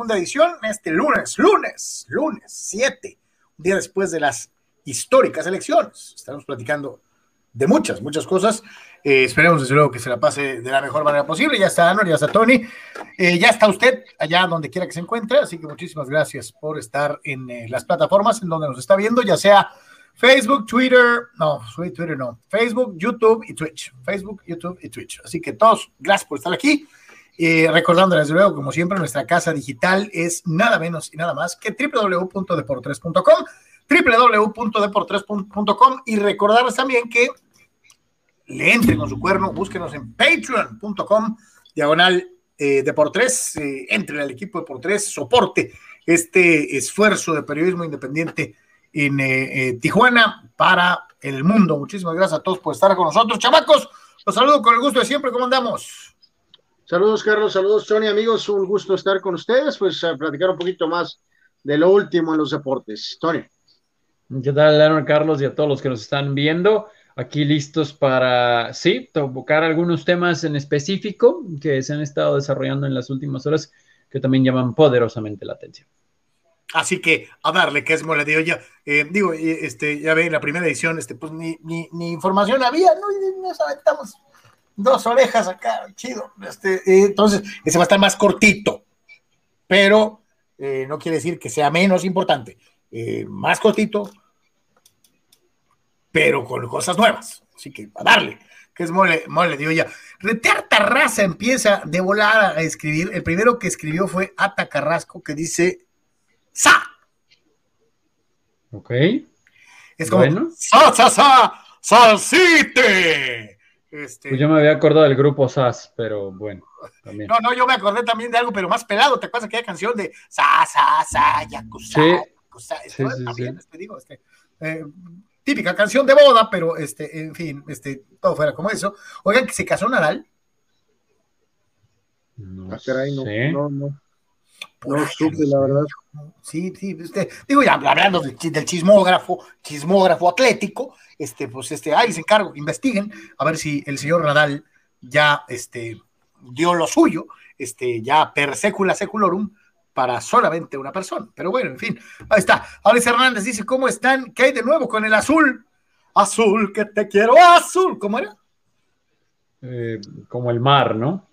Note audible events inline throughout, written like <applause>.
segunda edición, este lunes, lunes, lunes 7, un día después de las históricas elecciones. Estamos platicando de muchas, muchas cosas. Eh, esperemos desde luego que se la pase de la mejor manera posible. Ya está Anor, ya está Tony, eh, ya está usted allá donde quiera que se encuentre, así que muchísimas gracias por estar en eh, las plataformas en donde nos está viendo, ya sea Facebook, Twitter, no, Twitter no, Facebook, YouTube y Twitch. Facebook, YouTube y Twitch. Así que todos, gracias por estar aquí. Eh, recordándoles luego, como siempre, nuestra casa digital es nada menos y nada más que www.deportres.com, www.deportres.com y recordarles también que le entren con su cuerno, búsquenos en patreon.com, diagonal eh, Deportres, eh, entre al equipo de Deportres, soporte este esfuerzo de periodismo independiente en eh, eh, Tijuana para el mundo. Muchísimas gracias a todos por estar con nosotros. Chamacos, los saludo con el gusto de siempre. ¿Cómo andamos? Saludos, Carlos. Saludos, Tony. Amigos, un gusto estar con ustedes. Pues a platicar un poquito más de lo último en los deportes. Tony. ¿Qué tal, Leonard Carlos, y a todos los que nos están viendo? Aquí listos para, sí, tocar algunos temas en específico que se han estado desarrollando en las últimas horas que también llaman poderosamente la atención. Así que a darle, que es mole, digo ya, eh, digo, este, ya ve, en la primera edición, este, pues ni, ni, ni información había, ¿no? Y nos aventamos dos orejas acá, chido. Este, eh, entonces, ese va a estar más cortito, pero eh, no quiere decir que sea menos importante. Eh, más cortito, pero con cosas nuevas. Así que a darle, que es mole, mole, digo ya. Retearta raza empieza de volar a escribir. El primero que escribió fue Ata Carrasco, que dice sa. Ok. Es como bueno. sa, sa, sa, salsite. Este... Pues yo me había acordado del grupo SAS, pero bueno. También. No, no, yo me acordé también de algo, pero más pelado. ¿Te acuerdas aquella canción de sa, sa, sa, yakuza? Sí. yakuza? Sí, sí, también, sí. Este, digo, este, eh, típica canción de boda, pero este, en fin, este, todo fuera como eso. Oigan, que se casó Nadal. No, ah, caray, no, no, no. No supe, la verdad. Sí, sí, este, digo, ya hablando del, del, chismógrafo, chismógrafo atlético, este, pues este, ahí les encargo que investiguen a ver si el señor Nadal ya este, dio lo suyo, este, ya per secula seculorum para solamente una persona. Pero bueno, en fin, ahí está. Alex Hernández dice, ¿cómo están? ¿Qué hay de nuevo con el azul? Azul, que te quiero azul, ¿cómo era? Eh, como el mar, ¿no?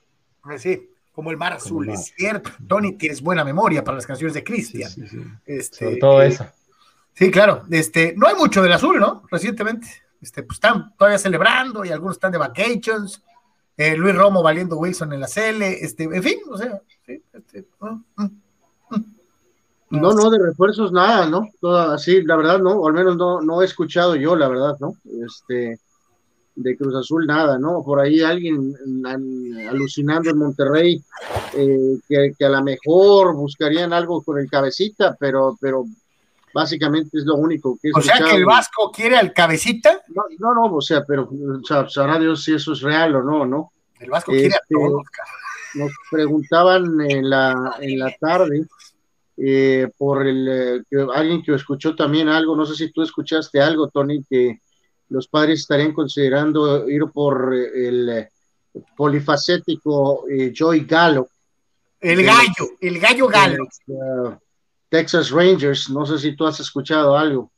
Sí como el mar azul, es cierto. Tony, tienes buena memoria para las canciones de Cristian. Sí, sí, sí. Este, Sobre todo eh, esa. Sí, claro. Este, no hay mucho del azul, ¿no? Recientemente. Este, pues están todavía celebrando y algunos están de vacations. Eh, Luis Romo valiendo Wilson en la CL. Este, en fin, o sea, sí, este, uh, uh, uh. No, no, de refuerzos nada, ¿no? Toda, así, la verdad, no, o al menos no, no he escuchado yo, la verdad, ¿no? Este, de Cruz Azul nada, ¿no? Por ahí alguien alucinando en Monterrey eh, que, que, a lo mejor buscarían algo con el cabecita, pero, pero básicamente es lo único que O sea que el Vasco quiere al cabecita. No, no, no o sea, pero o sea, sabrá Dios si eso es real o no, ¿no? El Vasco este, quiere a todos. Nos preguntaban en la, en la tarde eh, por el eh, que alguien que escuchó también algo, no sé si tú escuchaste algo, Tony, que los padres estarían considerando ir por el eh, polifacético eh, Joey Gallo. El gallo, el gallo Gallo. Uh, Texas Rangers, no sé si tú has escuchado algo.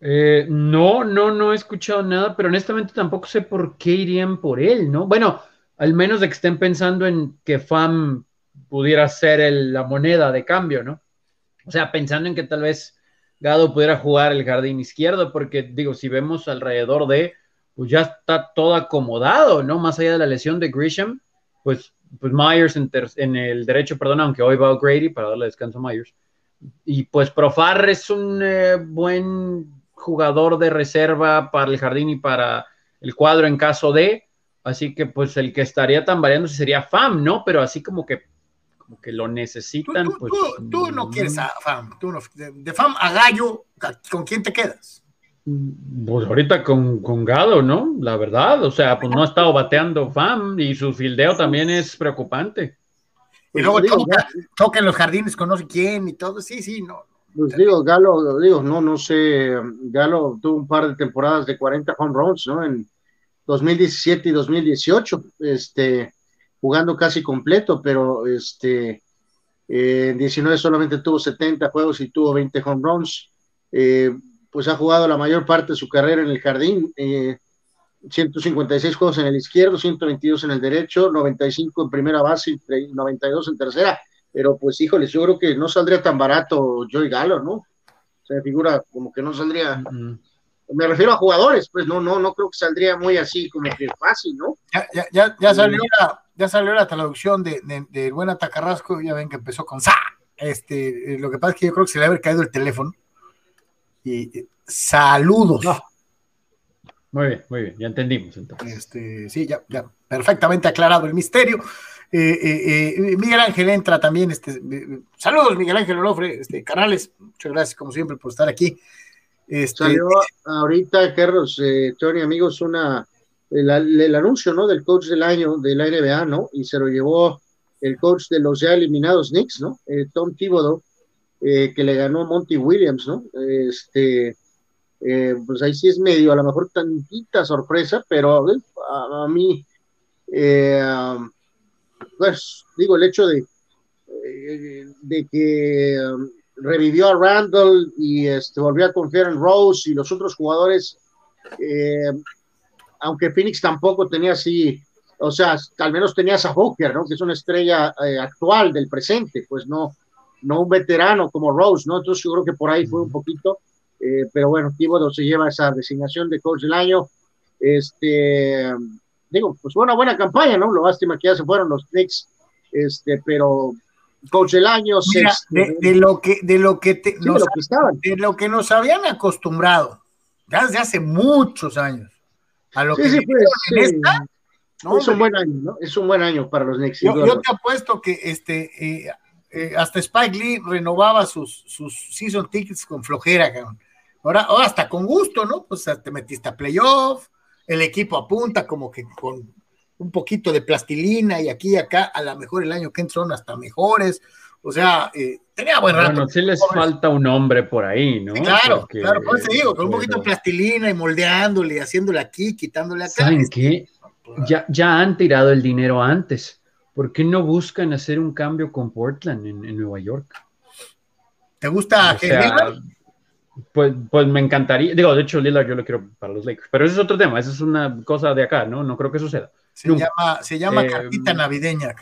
Eh, no, no, no he escuchado nada, pero honestamente tampoco sé por qué irían por él, ¿no? Bueno, al menos de que estén pensando en que FAM pudiera ser el, la moneda de cambio, ¿no? O sea, pensando en que tal vez Gado pudiera jugar el jardín izquierdo, porque digo, si vemos alrededor de, pues ya está todo acomodado, ¿no? Más allá de la lesión de Grisham, pues, pues Myers en, el derecho, perdón, aunque hoy va Grady para darle descanso a Myers. Y pues Profar es un eh, buen jugador de reserva para el jardín y para el cuadro en caso de, así que pues el que estaría tambaleando sería FAM, ¿no? Pero así como que como que lo necesitan. Tú, tú, pues, tú, tú no, quieres a FAM, tú no, de, de, FAM a Gallo, ¿con quién te quedas? Pues ahorita con, con, Gado, ¿no? La verdad, o sea, pues no ha estado bateando FAM y su fildeo también es preocupante. Y luego toca, toca en los jardines con no sé quién y todo, sí, sí, no. Pues digo, Galo, digo, no, no sé, Galo tuvo un par de temporadas de 40 home runs, ¿no? En 2017 y 2018, este, jugando casi completo, pero este, en 19 solamente tuvo 70 juegos y tuvo 20 home runs. pues ha jugado la mayor parte de su carrera en el jardín. 156 juegos en el izquierdo, 122 en el derecho, 95 en primera base y 92 en tercera. Pero pues, híjoles, yo creo que no saldría tan barato Joey Gallo, ¿no? Se me figura como que no saldría. Me refiero a jugadores, pues no, no, no creo que saldría muy así como que fácil, ¿no? Ya, ya, ya, salió, la, ya salió la traducción de, de, de Buena Tacarrasco, ya ven que empezó con Sa. Este, eh, lo que pasa es que yo creo que se le ha caído el teléfono. Y, saludos. Muy bien, muy bien, ya entendimos entonces. Este, sí, ya, ya perfectamente aclarado el misterio. Eh, eh, eh, Miguel Ángel entra también. Este, saludos, Miguel Ángel Onofre, este, Canales. Muchas gracias, como siempre, por estar aquí. Este, Salió ahorita, Carlos, Tony, amigos, una el, anuncio ¿no? del coach del año de la NBA, ¿no? Y se lo llevó el coach de los ya eliminados Knicks, ¿no? Tom Thibodeau, que le ganó Monty Williams, ¿no? Este eh, pues ahí sí es medio, a lo mejor tantita sorpresa, pero a, mí, eh, pues digo, el hecho de, eh, de que um, revivió a Randall y este, volvió a confiar en Rose y los otros jugadores, aunque Phoenix tampoco tenía así, o sea, al menos tenías a Hooker, ¿no? Que es una estrella actual del presente, pues no, no un veterano como Rose, ¿no? Entonces yo creo que por ahí fue un poquito eh, pero bueno, Thibodeau se lleva esa designación de coach del año. Este, digo, pues fue una buena campaña, ¿no? Lo lástima que ya se fueron los Knicks, este, pero coach del año. de, lo que, de lo que, nos, de lo que nos habían acostumbrado, ya desde hace muchos años, a lo que sí, pues, es un buen año, ¿no? Es un buen año para los Knicks. Yo, te apuesto que este, eh, eh, hasta Spike Lee renovaba sus, sus season tickets con flojera, cabrón. Ahora, hasta con gusto, ¿no? Pues te metiste a playoff, el equipo apunta como que con un poquito de plastilina y aquí y acá, a lo mejor el año que entra son hasta mejores. O sea, eh, tenía buen rato. Bueno, sí les falta un hombre por ahí, ¿no? claro, claro, por eso digo, con un poquito de plastilina y moldeándole, haciéndole aquí, quitándole acá. ¿Saben qué? Ya, ya han tirado el dinero antes. ¿Por qué no buscan hacer un cambio con Portland en, Nueva York? ¿Te gusta o pues, pues me encantaría, digo, de hecho Lillard yo lo quiero para los Lakers, pero ese es otro tema, esa es una cosa de acá, ¿no? No creo que suceda. Se llama, se llama eh, cartita navideña,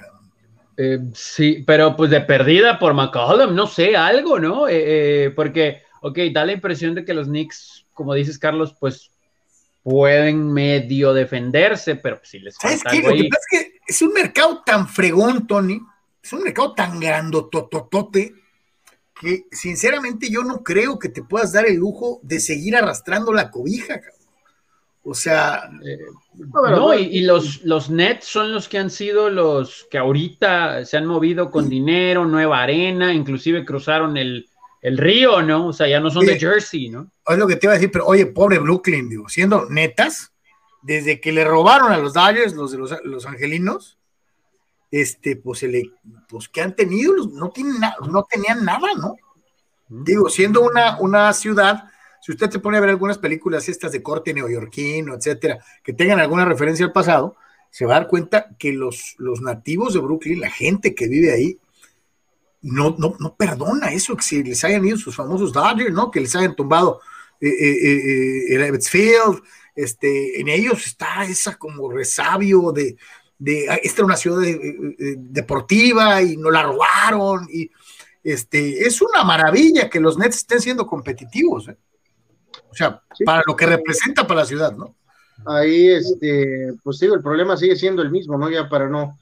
eh, sí, pero pues de perdida por McCollum, no sé, algo, ¿no? Eh, porque, ok, da la impresión de que los Knicks, como dices Carlos, pues pueden medio defenderse, pero si les falta Lo que pasa es que es un mercado tan fregón, Tony, es un mercado tan grandotototote que sinceramente yo no creo que te puedas dar el lujo de seguir arrastrando la cobija. O sea, eh, no, y, los, los Nets son los que han sido los que ahorita se han movido con dinero, nueva arena, inclusive cruzaron el, río, ¿no? O sea, ya no son de Jersey, ¿no? Es lo que te iba a decir, pero oye, pobre Brooklyn, digo, siendo netas, desde que le robaron a los Dodgers, los de los, los angelinos, este, pues, le, pues que han tenido, no, tienen no tenían nada, ¿no? Digo, siendo una, una ciudad, si usted se pone a ver algunas películas estas de corte neoyorquino, etcétera, que tengan alguna referencia al pasado, se va a dar cuenta que los, los nativos de Brooklyn, la gente que vive ahí, no, no, no perdona eso, que si les hayan ido sus famosos Dodgers, ¿no? Que les hayan tumbado eh, eh, eh, el Field, este, en ellos está esa como resabio de, de, ah, esta era una ciudad deportiva y no la robaron y este, es una maravilla que los Nets estén siendo competitivos, ¿eh? O sea, para lo que representa para la ciudad, ¿no? Ahí, este, pues digo, el problema sigue siendo el mismo, ¿no? Ya para no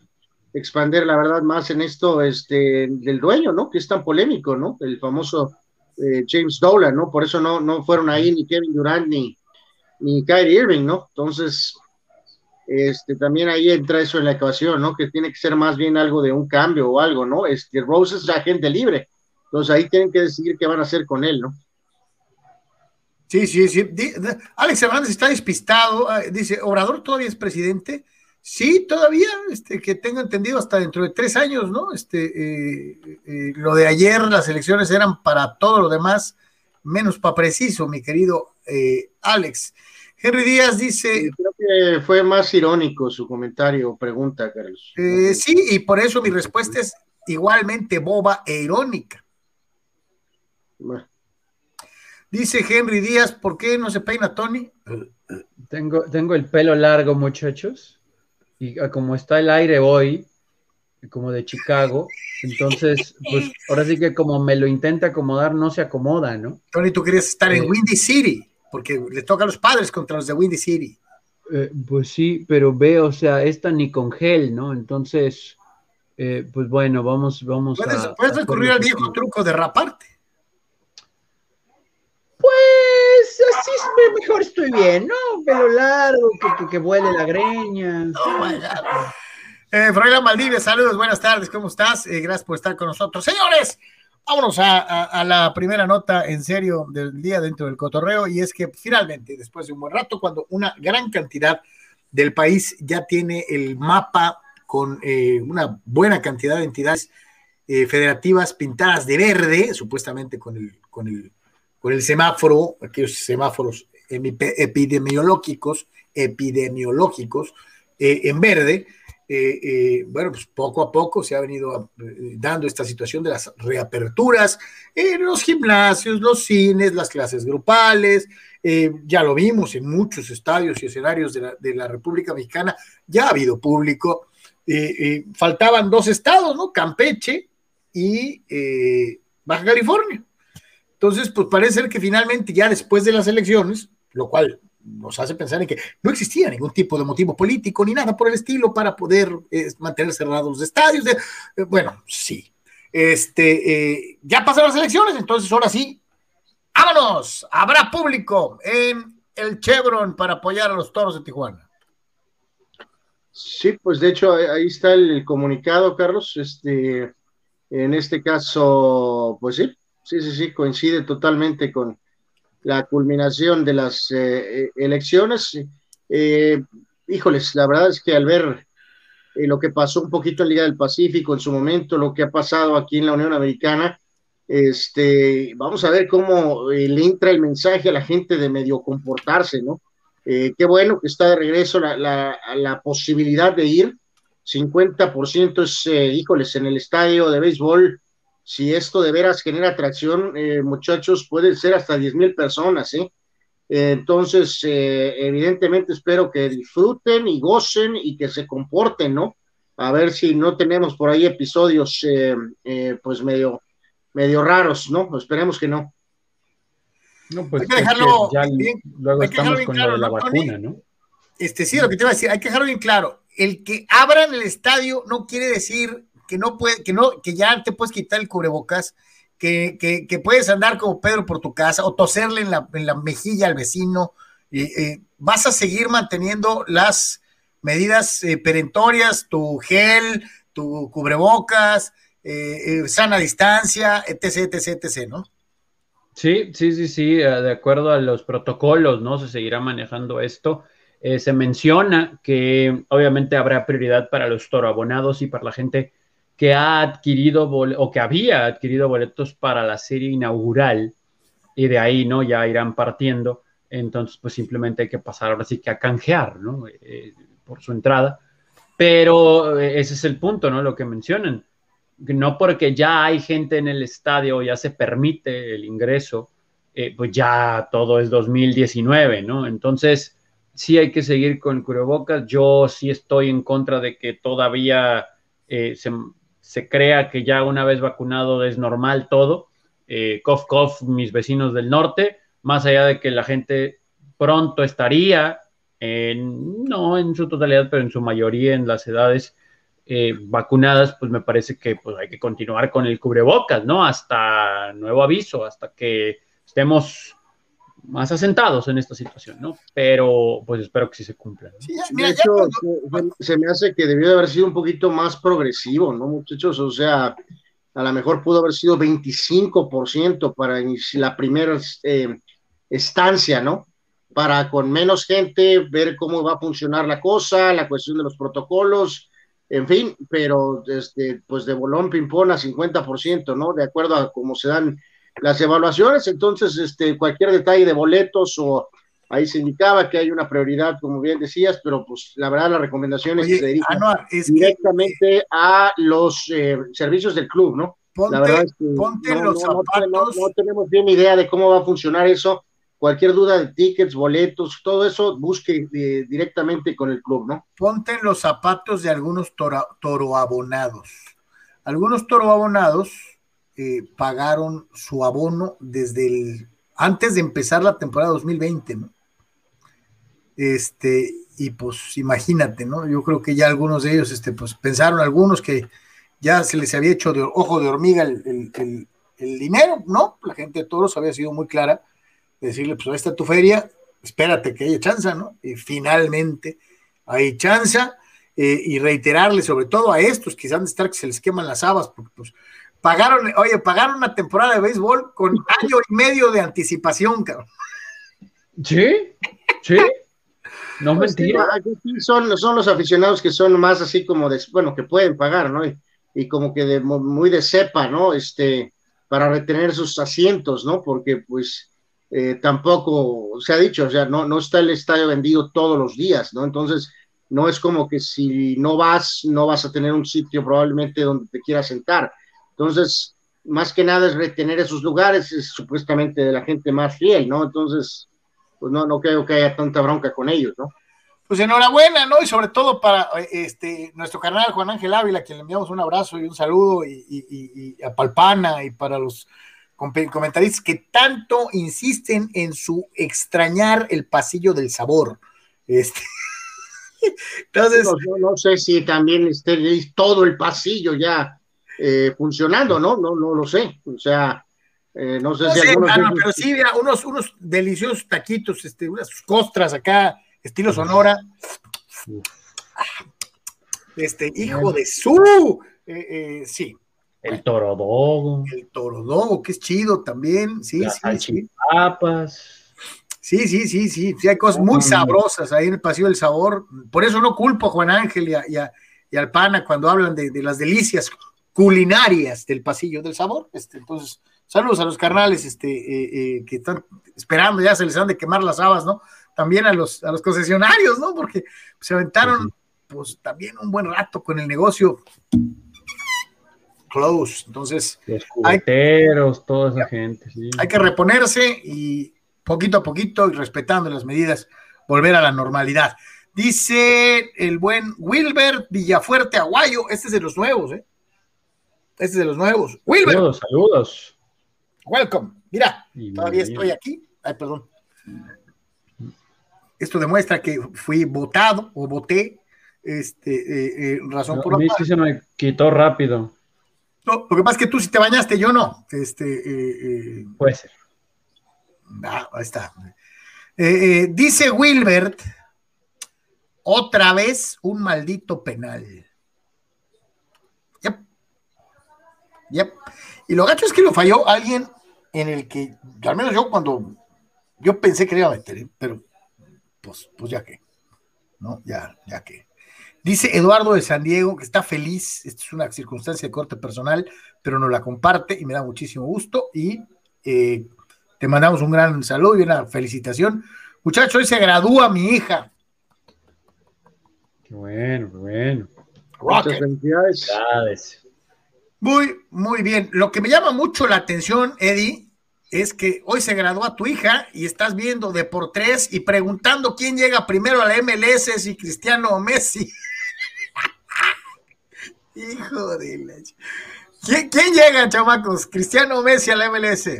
expander la verdad más en esto, este, del dueño, ¿no? Que es tan polémico, ¿no? El famoso eh, James Dolan, ¿no? Por eso no, no fueron ahí ni Kevin Durant ni, ni Kyrie Irving, ¿no? Entonces, este, también ahí entra eso en la ecuación, ¿no? Que tiene que ser más bien algo de un cambio o algo, ¿no? Este, Rose es agente libre, entonces ahí tienen que decidir qué van a hacer con él, ¿no? Sí, sí, sí. Alex Hernández está despistado, ah, dice, ¿Obrador todavía es presidente? Sí, todavía, este, que tengo entendido hasta dentro de tres años, ¿no? Este, eh, eh, lo de ayer, las elecciones eran para todo lo demás, menos para preciso, mi querido eh, Alex. Henry Díaz dice. Creo que fue más irónico su comentario o pregunta, Carlos. Sí, y por eso mi respuesta es igualmente boba e irónica. Dice Henry Díaz, ¿por qué no se peina Tony? Tengo, tengo el pelo largo, muchachos, y ah, como está el aire hoy, como de Chicago, entonces, pues <laughs> ahora sí que como me lo intenta acomodar, no se acomoda, ¿no? Tony, tú querías estar en eh, Windy City, porque le toca a los padres contra los de Windy City. Eh, pues sí, pero veo, o sea, esta ni con gel, ¿no? Entonces, eh, pues bueno, vamos, vamos ¿Puedes, a. Puedes recurrir al viejo truco de raparte. Pues así mejor estoy bien, ¿no? Pelo largo, que, que, vuele la greña. Oh eh, Maldivia, saludos, buenas tardes, ¿cómo estás? Eh, gracias por estar con nosotros. Señores, vámonos a, la primera nota en serio del día dentro del cotorreo, y es que finalmente, después de un buen rato, cuando una gran cantidad del país ya tiene el mapa con eh, una buena cantidad de entidades eh, federativas pintadas de verde, supuestamente con el, con el, con el semáforo, aquellos semáforos epidemiológicos, epidemiológicos eh, en verde, bueno, pues poco a poco se ha venido dando esta situación de las reaperturas en los gimnasios, los cines, las clases grupales, ya lo vimos en muchos estadios y escenarios de la, de la República Mexicana, ya ha habido público, eh, eh, faltaban dos estados, ¿no? Campeche y eh, Baja California. Entonces, pues parece ser que finalmente ya después de las elecciones, lo cual nos hace pensar en que no existía ningún tipo de motivo político ni nada por el estilo para poder mantener cerrados los estadios. bueno, sí. Este, ya pasaron las elecciones, entonces ahora sí, vámonos, habrá público en el Chevron para apoyar a los toros de Tijuana. Sí, pues de hecho ahí está el, comunicado, Carlos. Este, en este caso, pues sí, sí, sí, sí, coincide totalmente con la culminación de las eh, elecciones. Eh, híjoles, la verdad es que al ver eh, lo que pasó un poquito en Liga del Pacífico en su momento, lo que ha pasado aquí en la Unión Americana, este, vamos a ver cómo le entra el mensaje a la gente de medio comportarse, ¿no? Eh, qué bueno que está de regreso la, la, posibilidad de ir. 50% es, eh, híjoles, en el estadio de béisbol. Si esto de veras genera atracción, eh, muchachos, pueden ser hasta 10 mil personas, ¿eh? Entonces, evidentemente espero que disfruten y gocen y que se comporten, ¿no? A ver si no tenemos por ahí episodios, pues medio, medio raros, ¿no? Esperemos que no. No, pues hay que dejarlo bien, luego estamos con claro, la vacuna, ¿no? Este, sí, lo que te iba a decir, hay que dejarlo bien claro. El que abran el estadio no quiere decir que no puede, que no, que ya te puedes quitar el cubrebocas, que, que, que puedes andar como Pedro por tu casa o toserle en la, en la mejilla al vecino. Eh, vas a seguir manteniendo las medidas eh, perentorias, tu gel, tu cubrebocas, eh, eh sana distancia, etc, etc, etc, ¿no? Sí, sí, sí, sí, eh, de acuerdo a los protocolos, ¿no? Se seguirá manejando esto. Eh, se menciona que obviamente habrá prioridad para los toroabonados y para la gente que ha adquirido o que había adquirido boletos para la serie inaugural y de ahí, ¿no? Ya irán partiendo. Entonces, pues simplemente hay que pasar ahora sí que a canjear, ¿no? Eh, por su entrada. Pero ese es el punto, ¿no? Lo que mencionan no porque ya hay gente en el estadio, ya se permite el ingreso, eh, pues ya todo es 2019, ¿no? Entonces, sí hay que seguir con cubrebocas. Yo sí estoy en contra de que todavía eh, se, crea que ya una vez vacunado es normal todo. Eh, cof, cof, mis vecinos del norte, más allá de que la gente pronto estaría, en, no en su totalidad, pero en su mayoría en las edades eh, vacunadas, pues me parece que pues, hay que continuar con el cubrebocas, ¿no? Hasta nuevo aviso, hasta que estemos más asentados en esta situación, ¿no? Pero pues espero que sí se cumpla. de hecho, se, me hace que debió de haber sido un poquito más progresivo, ¿no, muchachos? O sea, a lo mejor pudo haber sido 25% para la primera eh, estancia, ¿no? Para con menos gente ver cómo va a funcionar la cosa, la cuestión de los protocolos, en fin, pero este, pues de bolón ping-pong a 50%, ¿no? De acuerdo a cómo se dan las evaluaciones, entonces este, cualquier detalle de boletos o Ahí se indicaba que hay una prioridad, como bien decías, pero pues la verdad la recomendación es que se dirija directamente a los eh, servicios del club, ¿no? Ponte, la verdad es que ponte los zapatos. No, tenemos bien idea de cómo va a funcionar eso. Cualquier duda de tickets, boletos, todo eso, busque eh, directamente con el club, ¿no? Ponte los zapatos de algunos toroabonados. Algunos toroabonados eh, pagaron su abono desde el antes de empezar la temporada 2020, ¿no? Este, y pues imagínate, ¿no? Yo creo que ya algunos de ellos, este, pues pensaron algunos que ya se les había hecho de ojo de hormiga el, dinero, ¿no? La gente de todos había sido muy clara, decirle, pues ahí está tu feria, espérate que haya chance, ¿no? Y finalmente hay chance, eh, y reiterarle sobre todo a estos que han de estar que se les queman las habas, porque pues pagaron, oye, pagaron una temporada de béisbol con año y medio de anticipación, cabrón. Sí, sí. No pues mentira. son, son los aficionados que son más así como de, bueno, que pueden pagar, ¿no? Y, como que de, muy de cepa, ¿no? Este, para retener sus asientos, ¿no? Porque pues eh, tampoco se ha dicho, o sea, no, no está el estadio vendido todos los días, ¿no? Entonces, no es como que si no vas, no vas a tener un sitio probablemente donde te quieras sentar. Entonces, más que nada es retener esos lugares, es supuestamente de la gente más fiel, ¿no? Entonces, pues no, no creo que haya tanta bronca con ellos, ¿no? Pues enhorabuena, ¿no? Y sobre todo para este nuestro carnal Juan Ángel Ávila, a quien le enviamos un abrazo y un saludo, y, a Palpana, y para los comentaristas que tanto insisten en su extrañar el pasillo del sabor. Este. <laughs> Entonces. No, sé si también esté todo el pasillo ya eh, funcionando, ¿no? No, no lo sé. O sea, eh, no sé si algunos pero sí, mira, unos, unos deliciosos taquitos, este, unas costras acá, estilo Sonora. Este, hijo de su, eh, sí. El torodogo. El torodogo, que es chido también, sí, sí, sí. Papas. Sí, sí, sí, sí, sí, hay cosas muy sabrosas ahí en el Pasillo del Sabor. Por eso no culpo a Juan Ángel y, a, y, al Pana cuando hablan de, de, las delicias culinarias del Pasillo del Sabor. Este, entonces, saludos a los carnales este, eh, eh, que están esperando, ya se les han de quemar las habas, ¿no? También a los, a los concesionarios, ¿no? Porque se aventaron, pues, también un buen rato con el negocio close. Entonces, los cubeteros, toda esa gente. Sí. Hay que reponerse y poquito a poquito y respetando las medidas, volver a la normalidad. Dice el buen Wilber Villafuerte Aguayo, este es de los nuevos, ¿eh? Este es de los nuevos. Wilber. Saludos, saludos. Welcome. Mira, todavía estoy aquí. Ay, perdón. Esto demuestra que fui votado o voté. Este, eh, eh, razón por la mí sí se me quitó rápido. No, lo que pasa es que tú sí te bañaste, yo no. Este, eh, Puede ser. Ah, ahí está. dice Wilbert, otra vez un maldito penal. Y lo gacho es que lo falló alguien en el que, al menos yo cuando, yo pensé que le iba a meter, ¿eh? pero pues, pues ya que, ¿no? Ya, ya que. Dice Eduardo de San Diego que está feliz, esta es una circunstancia de corte personal, pero nos la comparte y me da muchísimo gusto y eh, te mandamos un gran saludo y una felicitación. Muchachos, hoy se gradúa mi hija. Qué bueno, qué bueno. Muchas felicidades. Muy, muy bien. Lo que me llama mucho la atención, Eddie, es que hoy se graduó tu hija y estás viendo de por tres y preguntando quién llega primero a la MLS, si Cristiano o Messi. <laughs> Hijo de la... ¿Quién, ¿Quién llega, chamacos? ¿Cristiano o Messi a la MLS?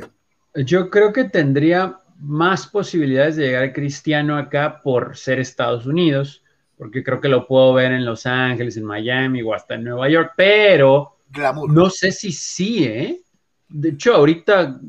Yo creo que tendría más posibilidades de llegar Cristiano acá por ser Estados Unidos, porque creo que lo puedo ver en Los Ángeles, en Miami o hasta en Nueva York, pero no sé si sí, ¿eh? De hecho, ahorita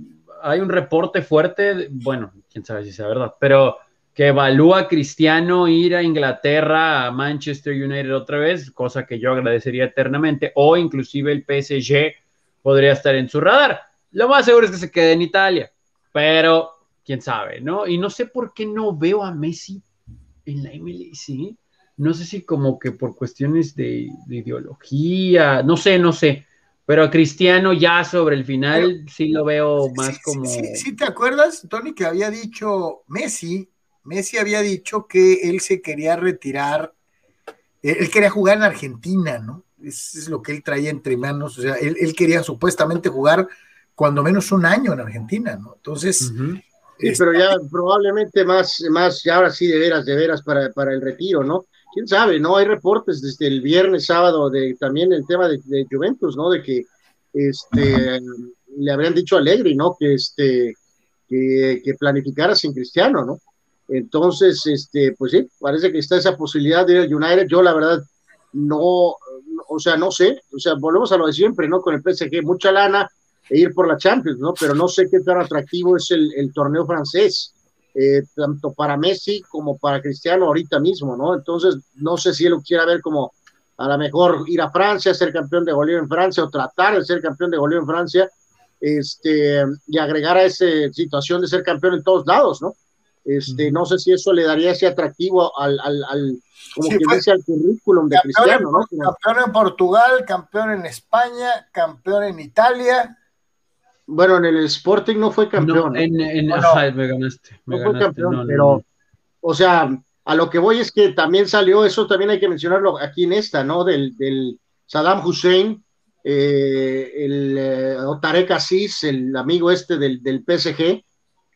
hay un reporte fuerte, bueno, quién sabe si sea verdad, pero que evalúa a Cristiano ir a Inglaterra, a Manchester United otra vez, cosa que yo agradecería eternamente, o inclusive el PSG podría estar en su radar. Lo más seguro es que se quede en Italia, pero quién sabe, ¿no? Y no sé por qué no veo a Messi en la MLS. No sé si como que por cuestiones de, ideología, no sé, no sé, pero a Cristiano ya sobre el final sí lo veo más como... Sí, te acuerdas, Tony, que había dicho Messi Messi había dicho que él se quería retirar, él quería jugar en Argentina, ¿no? Es, lo que él traía entre manos, o sea, él, quería supuestamente jugar cuando menos un año en Argentina, ¿no? Entonces... pero ya probablemente más, más, ya ahora sí de veras, de veras para, para el retiro, ¿no? Quién sabe, ¿no? Hay reportes desde el viernes, sábado, de también el tema de, Juventus, ¿no? De que este, le habrían dicho a Allegri, ¿no? Que, este, que, que, planificara sin Cristiano, ¿no? Entonces, este, pues sí, parece que está esa posibilidad de ir al United. Yo, la verdad, no, o sea, no sé, o sea, volvemos a lo de siempre, ¿no? Con el PSG, mucha lana e ir por la Champions, ¿no? Pero no sé qué tan atractivo es el, el torneo francés, eh, tanto para Messi como para Cristiano ahorita mismo, ¿no? Entonces, no sé si él lo quiera ver como a lo mejor ir a Francia, ser campeón de goleo en Francia o tratar de ser campeón de goleo en Francia este, y agregar a esa situación de ser campeón en todos lados, ¿no? Este, no sé si eso le daría ese atractivo al, al, al como que dice al currículum de Cristiano, ¿no? Campeón en Portugal, campeón en España, campeón en Italia. Bueno, en el Sporting no fue campeón. No, en, en me ganaste. no fue campeón, pero, o sea, a lo que voy es que también salió, eso también hay que mencionarlo aquí en esta, ¿no? Del, del Saddam Hussein, eh, el eh, Otarek Aziz, el amigo este del, del PSG,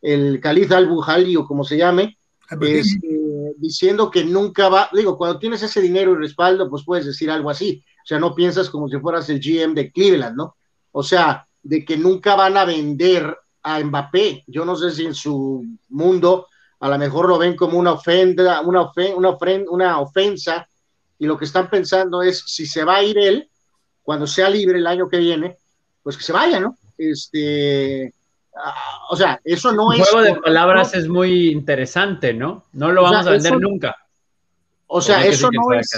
el Khalid al-Buhali o como se llame, este, diciendo que nunca va, digo, cuando tienes ese dinero y respaldo, pues puedes decir algo así, o sea, no piensas como si fueras el GM de Cleveland, ¿no? O sea, de que nunca van a vender a Mbappé, yo no sé si en su mundo a lo mejor lo ven como una ofenda, una, una, una ofensa, y lo que están pensando es si se va a ir él, cuando sea libre el año que viene, pues que se vaya, ¿no? Este, ah, o sea, eso no es. El juego de palabras es muy interesante, ¿no? No lo vamos a vender nunca. O sea, eso no es.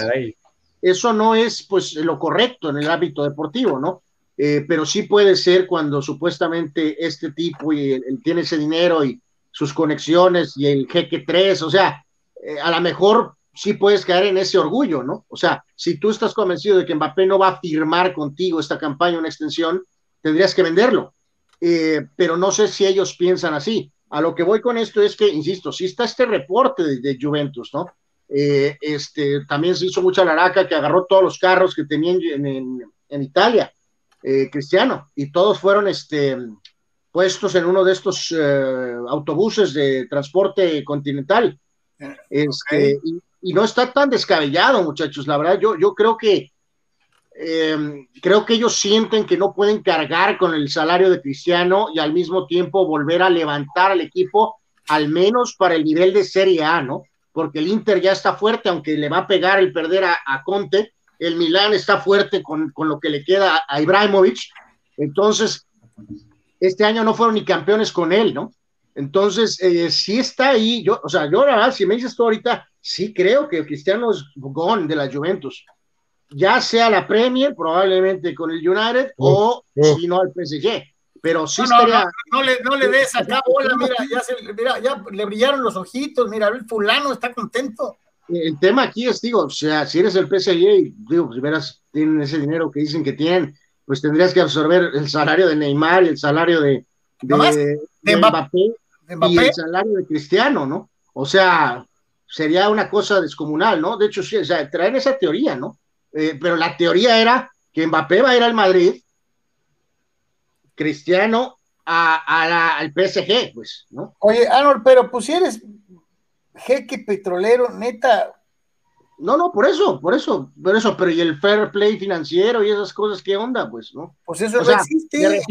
Eso no es, pues, lo correcto en el ámbito deportivo, ¿no? Eh, pero sí puede ser cuando supuestamente este tipo y él tiene ese dinero y sus conexiones y el jeque 3, o sea, eh, a lo mejor sí puedes caer en ese orgullo, ¿no? O sea, si tú estás convencido de que Mbappé no va a firmar contigo esta campaña, una extensión, tendrías que venderlo. Eh, pero no sé si ellos piensan así. A lo que voy con esto es que, insisto, si está este reporte de, Juventus, ¿no? Este, también se hizo mucha laraca que agarró todos los carros que tenían en, en, Italia, Cristiano, y todos fueron, este, puestos en uno de estos eh, autobuses de transporte continental. Este, y, no está tan descabellado, muchachos. La verdad, yo, yo creo que eh, creo que ellos sienten que no pueden cargar con el salario de Cristiano y al mismo tiempo volver a levantar al equipo, al menos para el nivel de Serie A, ¿no? Porque el Inter ya está fuerte, aunque le va a pegar el perder a, a Conte. El Milán está fuerte con, con lo que le queda a Ibrahimovic. Entonces, este año no fueron ni campeones con él, ¿no? Entonces, eh, sí está ahí, yo, o sea, yo la verdad, si me dices tú ahorita, sí creo que Cristiano es gone de la Juventus, ya sea la Premier, probablemente con el United, o si no al PSG, pero sí no, estaría... No, le, no le des acá bola, mira, ya, se, mira, ya le brillaron los ojitos, mira, el fulano está contento. El tema aquí es, digo, o sea, si eres el PSG y, digo, si verás, tienen ese dinero que dicen que tienen, pues tendrías que absorber el salario de Neymar y el salario de, de, Mbappé, y el salario de Cristiano, ¿no? O sea, sería una cosa descomunal, ¿no? De hecho, sí, o sea, traer esa teoría, ¿no? Eh, pero la teoría era que Mbappé va a ir al Madrid, Cristiano a, al PSG, pues, ¿no? Oye, Arnold, pero pues si eres jeque petrolero, neta, no, no, por eso, por eso, por eso, pero y el fair play financiero y esas cosas, ¿qué onda? Pues, ¿no? Pues eso no existe.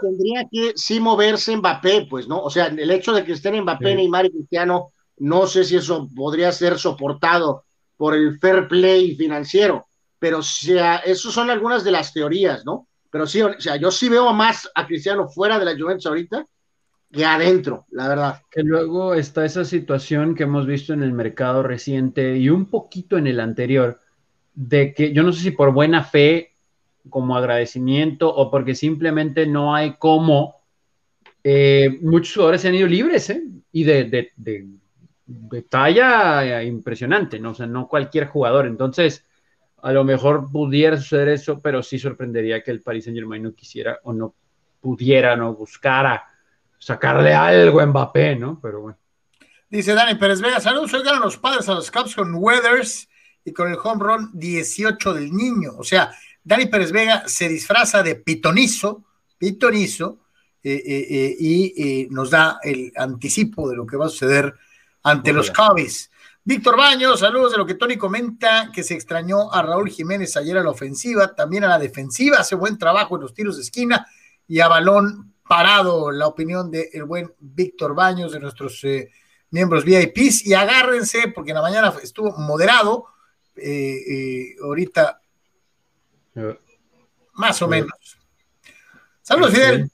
tendría que sí moverse Mbappé, pues, ¿no? O sea, el hecho de que estén Mbappé, Neymar y Cristiano, no sé si eso podría ser soportado por el fair play financiero, pero o sea, esas son algunas de las teorías, ¿no? Pero sí, o sea, yo sí veo más a Cristiano fuera de la Juventus ahorita que adentro, la verdad. Que luego está esa situación que hemos visto en el mercado reciente y un poquito en el anterior, de que yo no sé si por buena fe, como agradecimiento o porque simplemente no hay cómo, eh, muchos jugadores se han ido libres, ¿eh? Y de, de, talla impresionante, ¿no? O sea, no cualquier jugador. Entonces, a lo mejor pudiera suceder eso, pero sí sorprendería que el Paris Saint Germain no quisiera o no pudiera, no buscara sacarle algo a Mbappé, ¿no? Pero bueno. Dice Dani Pérez Vega, saludos, hoy ganan los padres a los Cubs con Weathers y con el home run 18 del niño. O sea, Dani Pérez Vega se disfraza de pitonizo, pitonizo, eh, eh, eh, y nos da el anticipo de lo que va a suceder ante los Cubs. Víctor Baños, saludos de lo que Tony comenta, que se extrañó a Raúl Jiménez ayer a la ofensiva, también a la defensiva, hace buen trabajo en los tiros de esquina y a balón parado, la opinión del buen Víctor Baños, de nuestros miembros VIPs, y agárrense, porque en la mañana estuvo moderado, ahorita más o menos. Saludos, Fidel.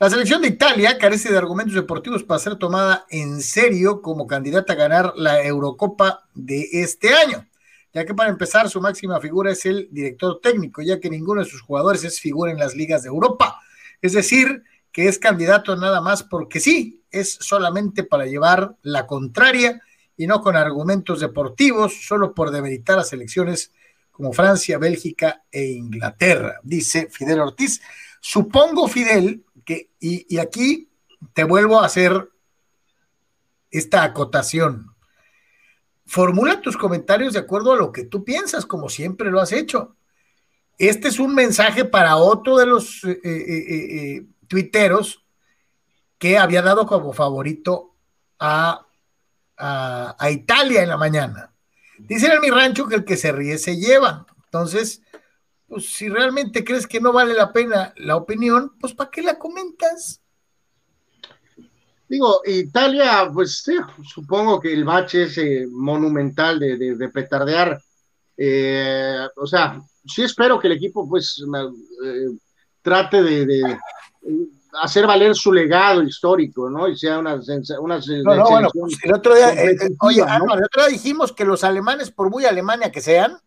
La selección de Italia carece de argumentos deportivos para ser tomada en serio como candidata a ganar la Eurocopa de este año, ya que para empezar su máxima figura es el director técnico, ya que ninguno de sus jugadores es figura en las ligas de Europa. Es decir, que es candidato nada más porque sí, es solamente para llevar la contraria y no con argumentos deportivos, solo por demeritar a selecciones como Francia, Bélgica e Inglaterra, dice Fidel Ortiz. Supongo, Fidel, que, y, aquí te vuelvo a hacer esta acotación. Formula tus comentarios de acuerdo a lo que tú piensas, como siempre lo has hecho. Este es un mensaje para otro de los eh, eh, eh, tuiteros que había dado como favorito a, Italia en la mañana. Dicen en mi rancho que el que se ríe se lleva. Entonces, pues si realmente crees que no vale la pena la opinión, pues ¿para qué la comentas? Digo, Italia, pues sí, supongo que el bache es monumental de, petardear. Eh, o sea, sí espero que el equipo pues eh, trate de, hacer valer su legado histórico, ¿no? Y sea una, una no, no, bueno, pues, el otro día, oye, el otro día dijimos que los alemanes, por muy Alemania que sean,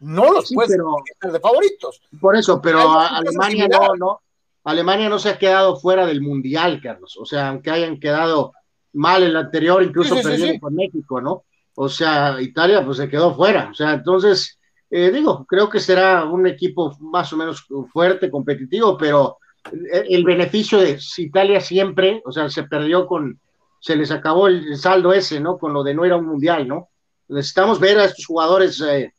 no los puedes de favoritos. Por eso, pero Alemania no, no, Alemania no se ha quedado fuera del mundial, Carlos. O sea, aunque hayan quedado mal el anterior, incluso perdieron con México, ¿no? O sea, Italia pues se quedó fuera. O sea, entonces, eh, digo, creo que será un equipo más o menos fuerte, competitivo, pero el, beneficio de Italia siempre, o sea, se perdió con, se les acabó el, saldo ese, ¿no? Con lo de no ir a un mundial, ¿no? Necesitamos ver a estos jugadores eh,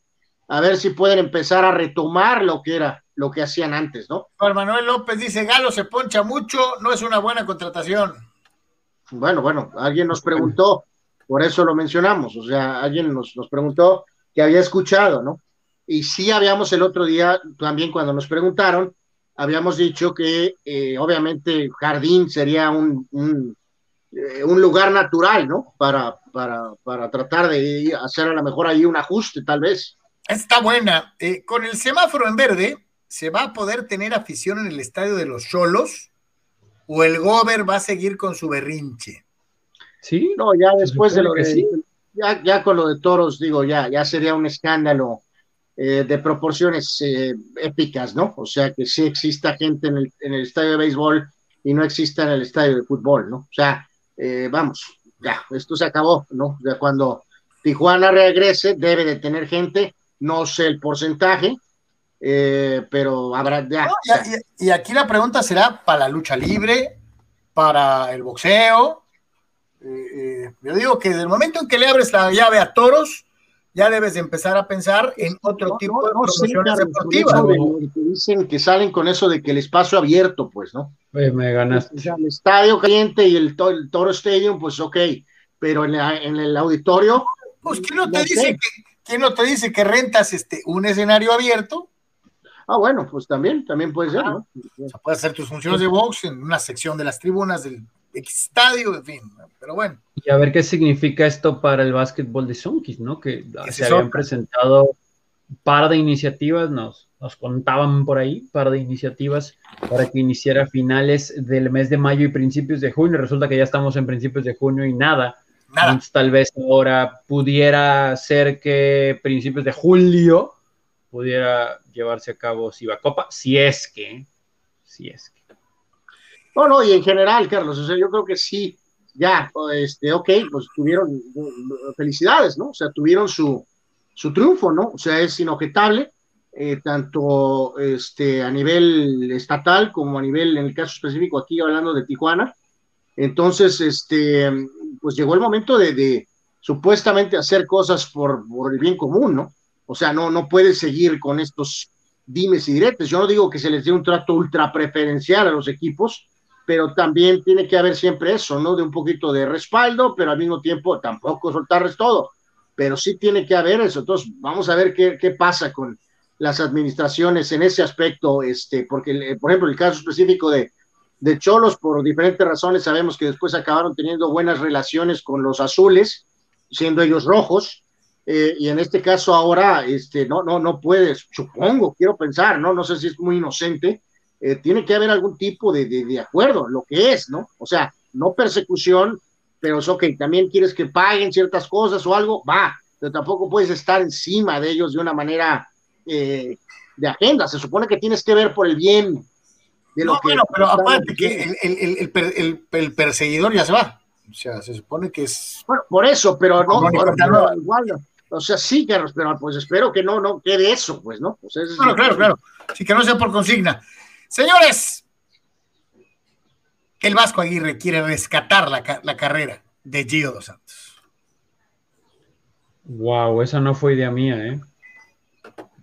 a ver si pueden empezar a retomar lo que era, lo que hacían antes, ¿no? Juan Manuel López dice, Galo se poncha mucho, no es una buena contratación. Bueno, bueno, alguien nos preguntó, por eso lo mencionamos, o sea, alguien nos, preguntó que había escuchado, ¿no? Y sí habíamos el otro día, también cuando nos preguntaron, habíamos dicho que eh, obviamente Jardín sería un, un, eh, un, lugar natural, ¿no? Para, para, para tratar de hacer a lo mejor ahí un ajuste, tal vez. Está buena. Eh, con el semáforo en verde, ¿se va a poder tener afición en el estadio de los Cholos? ¿O el Gober va a seguir con su berrinche? Sí. No, ya después de lo de. Ya, ya, con lo de toros, digo, ya, ya sería un escándalo eh, de proporciones eh, épicas, ¿no? O sea, que sí exista gente en el, en el, estadio de béisbol y no exista en el estadio de fútbol, ¿no? O sea, vamos, ya, esto se acabó, ¿no? Ya cuando Tijuana regrese, debe de tener gente no sé el porcentaje, eh, pero habrá ya. y, aquí la pregunta será para la lucha libre, para el boxeo. Eh, eh, yo digo que desde el momento en que le abres la llave a toros, ya debes de empezar a pensar en otro tipo de promociones deportivas. dicen que salen con eso de que el espacio abierto, pues, ¿no? me ganaste. el estadio caliente y el, Toro Stadium, pues ok, pero en, el auditorio. Pues, ¿quién no te dice que ¿Quién no te dice que rentas este, un escenario abierto? Ah, bueno, pues también, también puede ser, ¿no? O sea, puedes hacer tus funciones de box en una sección de las tribunas del estadio, en fin, pero bueno. Y a ver qué significa esto para el básquetbol de Sunkis, ¿no? Que se habían presentado un par de iniciativas, nos, nos contaban por ahí, un par de iniciativas para que iniciara finales del mes de mayo y principios de junio. Resulta que ya estamos en principios de junio y nada tal vez ahora pudiera ser que principios de julio pudiera llevarse a cabo Copa, si es que, si es que. No, no, y en general, Carlos, o sea, yo creo que sí, ya, este, ok, pues tuvieron felicidades, ¿no? O sea, tuvieron su, su triunfo, ¿no? O sea, es inobjetable, eh, tanto este, a nivel estatal como a nivel, en el caso específico aquí hablando de Tijuana, Entonces, este, pues llegó el momento de, supuestamente hacer cosas por, el bien común, ¿no? O sea, no, no puede seguir con estos dimes y diretes. Yo no digo que se les dé un trato ultra preferencial a los equipos, pero también tiene que haber siempre eso, ¿no? De un poquito de respaldo, pero al mismo tiempo tampoco soltarles todo. Pero sí tiene que haber eso. Entonces, vamos a ver qué, qué pasa con las administraciones en ese aspecto, este, porque, por ejemplo, el caso específico de, de Cholos, por diferentes razones, sabemos que después acabaron teniendo buenas relaciones con los azules, siendo ellos rojos, eh, y en este caso ahora, este, no, no, no puedes, supongo, quiero pensar, ¿no? No sé si es muy inocente, eh, tiene que haber algún tipo de, de, acuerdo, lo que es, ¿no? O sea, no persecución, pero es ok, también quieres que paguen ciertas cosas o algo, va, pero tampoco puedes estar encima de ellos de una manera eh, de agenda, se supone que tienes que ver por el bien no, bueno, pero aparte que el, perseguidor ya se va. O sea, se supone que es. Bueno, por eso, pero no, igual, o sea, sí, Carlos, pero pues espero que no, no quede eso, pues, ¿no? Pues bueno, claro, claro. Sí, que no sea por consigna. Señores, el Vasco Aguirre quiere rescatar la, la carrera de Gio dos Santos. Wow, esa no fue idea mía, ¿eh?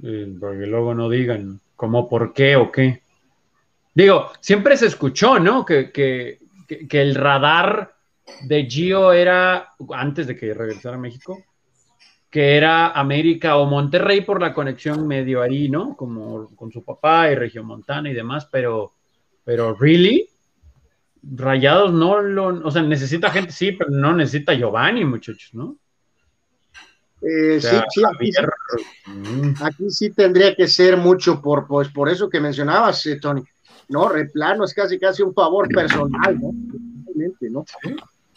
¿eh? Porque luego no digan cómo, por qué o qué. Digo, siempre se escuchó, ¿no? Que, el radar de Gio era, antes de que regresara a México, que era América o Monterrey por la conexión medio ahí, ¿no? Como con su papá y Región Montana y demás, pero, pero, ¿really? Rayados no lo, o sea, necesita gente, sí, pero no necesita Giovanni, muchachos, ¿no? Eh, sí, sí, mm. aquí, sí tendría que ser mucho por, pues, por eso que mencionabas, eh, Tony. ¿no? Replano es casi casi un favor personal, ¿no? ¿no?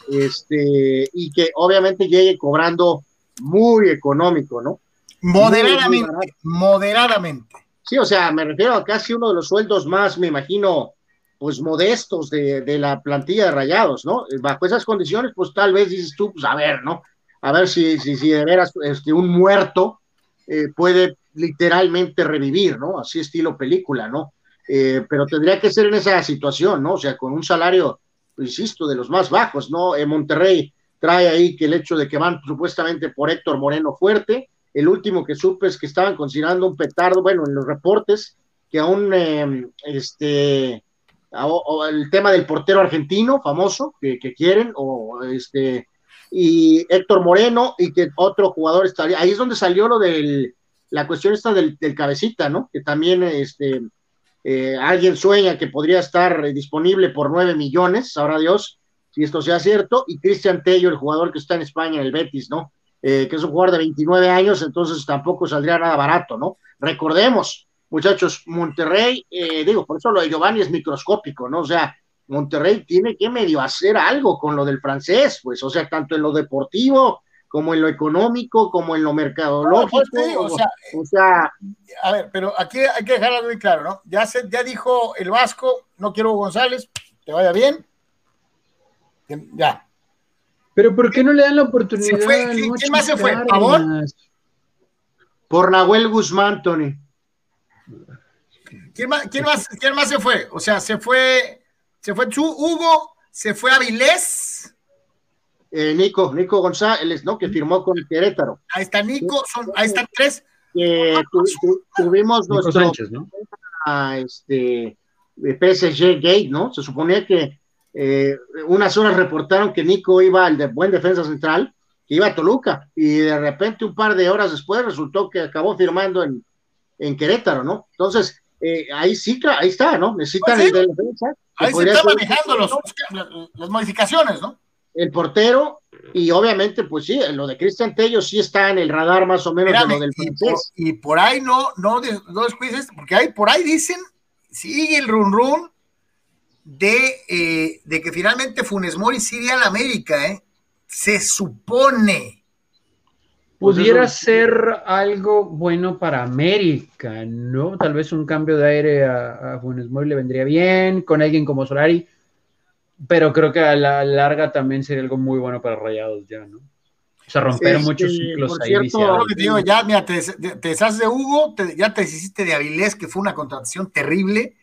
Este, y que obviamente llegue cobrando muy económico, ¿no? Moderadamente, moderadamente. Sí, o sea, me refiero a casi uno de los sueldos más, me imagino, pues modestos de, la plantilla de rayados, ¿no? Bajo esas condiciones, pues tal vez dices tú, pues a ver, ¿no? A ver si, si, si de veras este, un muerto eh, puede literalmente revivir, ¿no? Así estilo película, ¿no? Eh, pero tendría que ser en esa situación, ¿no? O sea, con un salario, insisto, de los más bajos, ¿no? En Monterrey trae ahí que el hecho de que van supuestamente por Héctor Moreno fuerte, el último que supe es que estaban considerando un petardo, bueno, en los reportes, que aún, em, este, el tema del portero argentino famoso que, quieren, o este, y Héctor Moreno, y que otro jugador estaría, ahí es donde salió lo del, la cuestión esta del, del cabecita, ¿no? Que también, este, eh, alguien sueña que podría estar disponible por 9 millones, ahora Dios, si esto sea cierto, y Cristian Tello, el jugador que está en España, el Betis, ¿no? Eh, que es un jugador de 29 años, entonces tampoco saldría nada barato, ¿no? Recordemos, muchachos, Monterrey, eh, digo, por eso lo de Giovanni es microscópico, ¿no? O sea, Monterrey tiene que medio hacer algo con lo del francés, pues, o sea, tanto en lo deportivo como en lo económico, como en lo mercadológico. o, sea, a ver, pero aquí hay que dejarlo muy claro, ¿no? Ya, se, ya dijo el Vasco, no quiero González, te vaya bien. Ya. Pero ¿por qué no le dan la oportunidad? ¿Quién, más se fue? ¿Favor? Por Nahuel Guzmán, Tony. ¿Quién más, quién, más, ¿Quién más se fue? O sea, se fue, se fue Hugo, se fue Avilés eh, Nico, Nico González, ¿no? Que firmó con el Querétaro. Ahí está Nico, son, ahí están tres. tuvimos nuestro este, PSG Gate, ¿no? Se suponía que eh, unas horas reportaron que Nico iba al de buen defensa central, que iba a Toluca, y de repente un par de horas después resultó que acabó firmando en, en Querétaro, ¿no? Entonces, eh, ahí sí, ahí está, ¿no? Necesitan pues el defensa. Ahí se están manejando las modificaciones, ¿no? el portero, y obviamente, pues sí, lo de Cristian Tello sí está en el radar más o menos de lo del francés. Y por, ahí no, no, no descuides, porque hay, por ahí dicen, sigue el run run de, eh, de que finalmente Funes Mori a la América, ¿eh? Se supone. Pudiera pues ser algo bueno para América, ¿no? Tal vez un cambio de aire a, a Funes Mori le vendría bien, con alguien como Solari pero creo que a la larga también sería algo muy bueno para Rayados ya, ¿no? O sea, romper muchos ciclos ahí cierto, que digo, ya, mira, te, te, deshaces de Hugo, ya te hiciste de Avilés, que fue una contratación terrible.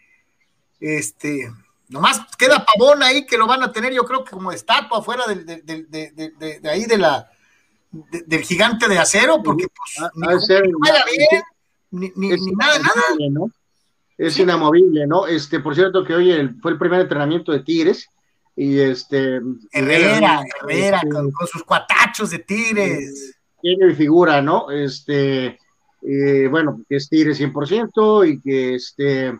Este, Nomás queda Pavón ahí que lo van a tener, yo creo que como estatua afuera de, de, ahí de la del gigante de acero, porque pues ni, ni, nada, nada. Es inamovible, ¿no? Este, por cierto, que hoy fue el primer entrenamiento de Tigres y este Herrera, Herrera, este, con, sus cuatachos de Tigres. Tiene figura, ¿no? Este, eh, bueno, que es Tigres 100% y que este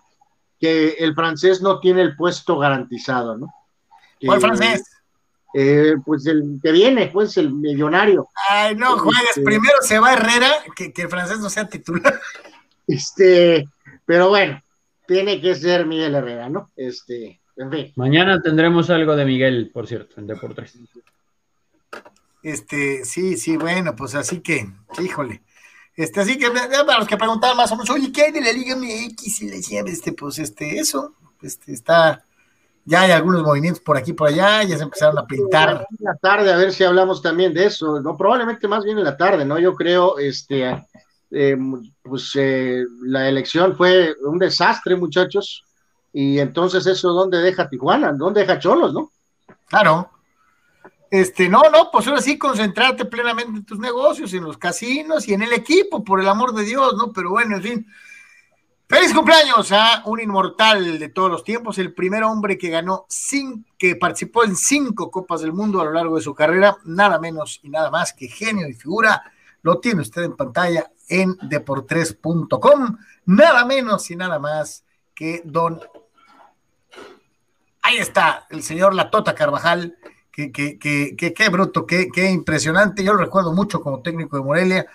que el francés no tiene el puesto garantizado, ¿no? ¿Cuál francés? Eh, pues el que viene, pues el millonario. Ay, no juegues, este, primero se va Herrera, que, que, el francés no sea titular. <laughs> Este, pero bueno, tiene que ser Miguel Herrera, ¿no? Este, en fin. Mañana tendremos algo de Miguel, por cierto, en Deportes. Este, sí, sí, bueno, pues así que, híjole. Este, así que para los que preguntaban más o menos, oye, ¿qué hay de la Liga MX? Y le decía, este, pues, este, eso, este, está, ya hay algunos movimientos por aquí por allá, ya se empezaron a pintar. En la tarde, a ver si hablamos también de eso, no, probablemente más bien en la tarde, ¿no? Yo creo, este, eh, pues eh, la elección fue un desastre, muchachos, y entonces eso, ¿dónde deja Tijuana? ¿Dónde deja Cholos, no? Claro. Este, no, no, pues ahora sí, concentrarte plenamente en tus negocios, en los casinos y en el equipo, por el amor de Dios, ¿no? Pero bueno, en fin. Feliz cumpleaños a un inmortal de todos los tiempos, el primer hombre que ganó, cinco, que participó en cinco Copas del Mundo a lo largo de su carrera, nada menos y nada más que genio y figura. Lo tiene usted en pantalla en deportres.com, nada menos y nada más que don. Ahí está, el señor Latota Carvajal, que, qué bruto, qué, impresionante. Yo lo recuerdo mucho como técnico de Morelia.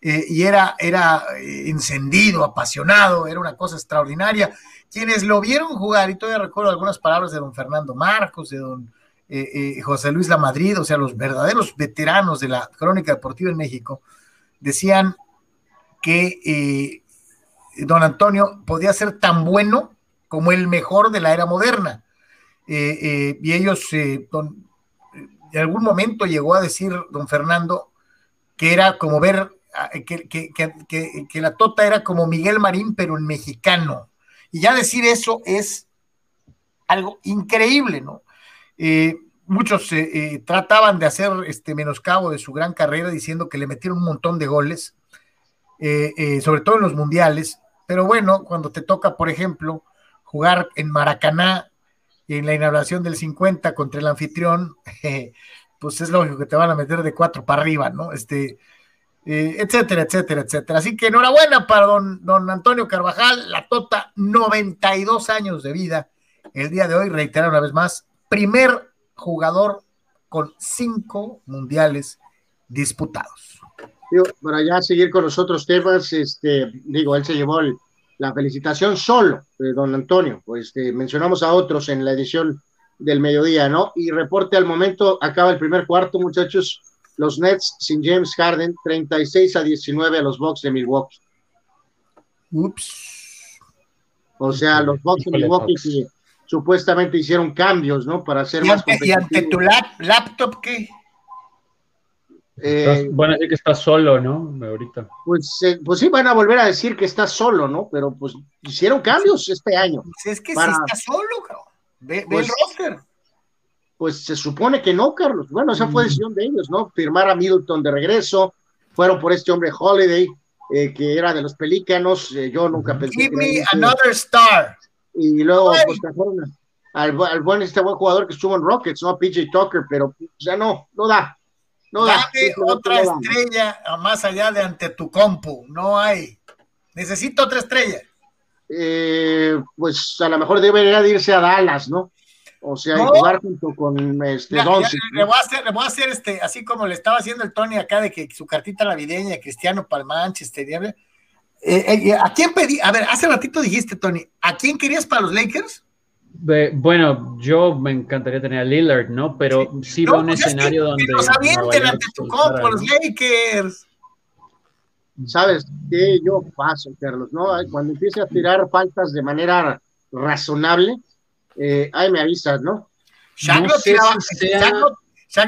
Eh, y era, era eh, encendido, apasionado, era una cosa extraordinaria. Quienes lo vieron jugar, y todavía recuerdo algunas palabras de don Fernando Marcos, de don eh, José Luis Lamadrid, o sea, los verdaderos veteranos de la crónica deportiva en México, decían que don Antonio podía ser tan bueno como el mejor de la era moderna. y ellos, don, en algún momento llegó a decir don Fernando que era como ver, ah, que, la Tota era como Miguel Marín, pero en mexicano. Y ya decir eso es algo increíble, ¿no? Eh, muchos eh, eh, trataban de hacer este menoscabo de su gran carrera diciendo que le metieron un montón de goles, sobre todo en los mundiales, pero bueno, cuando te toca, por ejemplo, jugar en Maracaná en la inauguración del 50 contra el anfitrión, <laughs> pues es lógico que te van a meter de cuatro para arriba, ¿no? Este, eh, etcétera, etcétera, etcétera. Así que enhorabuena para don, don Antonio Carvajal, la Tota, 92 años de vida. El día de hoy, reiterar una vez más, primer jugador con cinco mundiales disputados. para ya seguir con los otros temas, este, digo, él se llevó el, la felicitación solo de don Antonio, pues este, mencionamos a otros en la edición del mediodía, ¿no? Y reporte al momento, acaba el primer cuarto, muchachos, los Nets sin James Harden, 36 a 19 a los Bucks de Milwaukee. Ups. O sea, los Bucks de Milwaukee supuestamente hicieron cambios, ¿no? Para hacer más ante, ¿Y ante tu laptop qué? Eh, van a decir que está solo, ¿no? Ahorita. Pues, eh, pues sí, van a volver a decir que está solo, ¿no? Pero pues hicieron cambios este año. Pues es que si está solo, Ve, el pues, roster. Pues se supone que no, Carlos. Bueno, esa fue mm. decisión de ellos, ¿no? Firmar a Middleton de regreso. Fueron por este hombre Holiday, eh, que era de los Pelícanos. yo nunca pensé. Give me another star. Y luego, pues, al, al, buen, este buen jugador que estuvo en Rockets, ¿no? PJ Tucker, pero ya no, no da. No Dame otra estrella más allá de ante tu compu. No hay. Necesito otra estrella. Eh, pues a lo mejor debería de irse a Dallas, ¿no? O sea, jugar junto con este le, voy a hacer, le voy a hacer este, así como le estaba haciendo el Tony acá de que su cartita navideña, Cristiano para el Manchester. Eh, eh, ¿A quién pedí? A ver, hace ratito dijiste, Tony, ¿a quién querías para los Lakers? Bueno, yo me encantaría tener a Lillard, ¿no? Pero sí, va un pues escenario donde. Que nos avienten ante tu copo, los Lakers. ¿Sabes qué? Yo paso, Carlos, ¿no? Cuando empiece a tirar faltas de manera razonable, eh, ahí me avisas, ¿no? Shaq no, tiraba,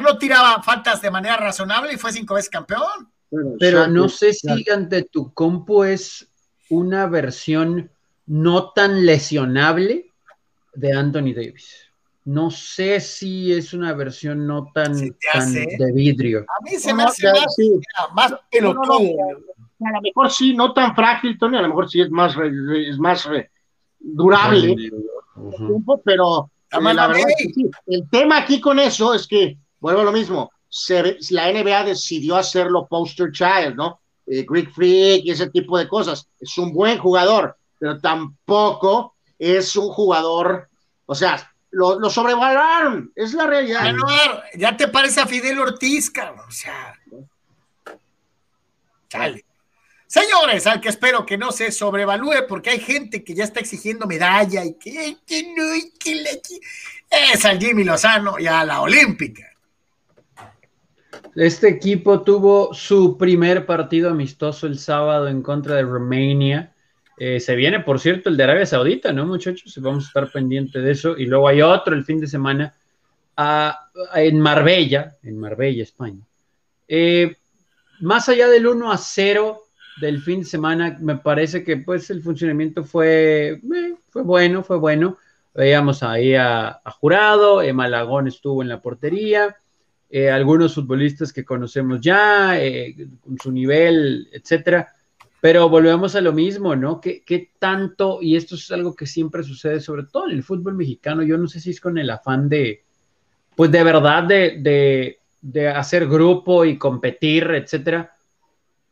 no, tiraba faltas de manera razonable y fue cinco veces campeón. Pero, no sé si ante tu compo es una versión no tan lesionable de Anthony Davis. No sé si es una versión no tan, de vidrio. A mí se me hace más, sí. más pelotudo. a lo mejor sí, no tan frágil, Tony, a lo mejor sí es más, es más durable, pero eh, el tema aquí con eso es que, vuelvo a lo mismo, la NBA decidió hacerlo poster child, ¿no? Eh, Greek Freak y ese tipo de cosas. Es un buen jugador, pero tampoco es un jugador, o sea, lo, lo sobrevaloraron, es la realidad. ya te parece a Fidel Ortiz, cabrón, o sea. Chale. Señores, al que espero que no se sobrevalúe, porque hay gente que ya está exigiendo medalla y que, no, y que es al Jimmy Lozano y a la Olímpica. Este equipo tuvo su primer partido amistoso el sábado en contra de Rumania eh, se viene, por cierto, el de Arabia Saudita, ¿no, muchachos? Vamos a estar pendientes de eso. Y luego hay otro el fin de semana en Marbella, en Marbella, España. Eh, más allá del 1 a 0 del fin de semana, me parece que pues el funcionamiento fue, eh, fue bueno, fue bueno. Veíamos ahí a, Jurado, Malagón estuvo en la portería, algunos futbolistas que conocemos ya, con su nivel, etcétera pero volvemos a lo mismo, ¿no? ¿Qué, tanto, y esto es algo que siempre sucede, sobre todo en el fútbol mexicano, yo no sé si es con el afán de, pues de verdad, de, hacer grupo y competir, etcétera,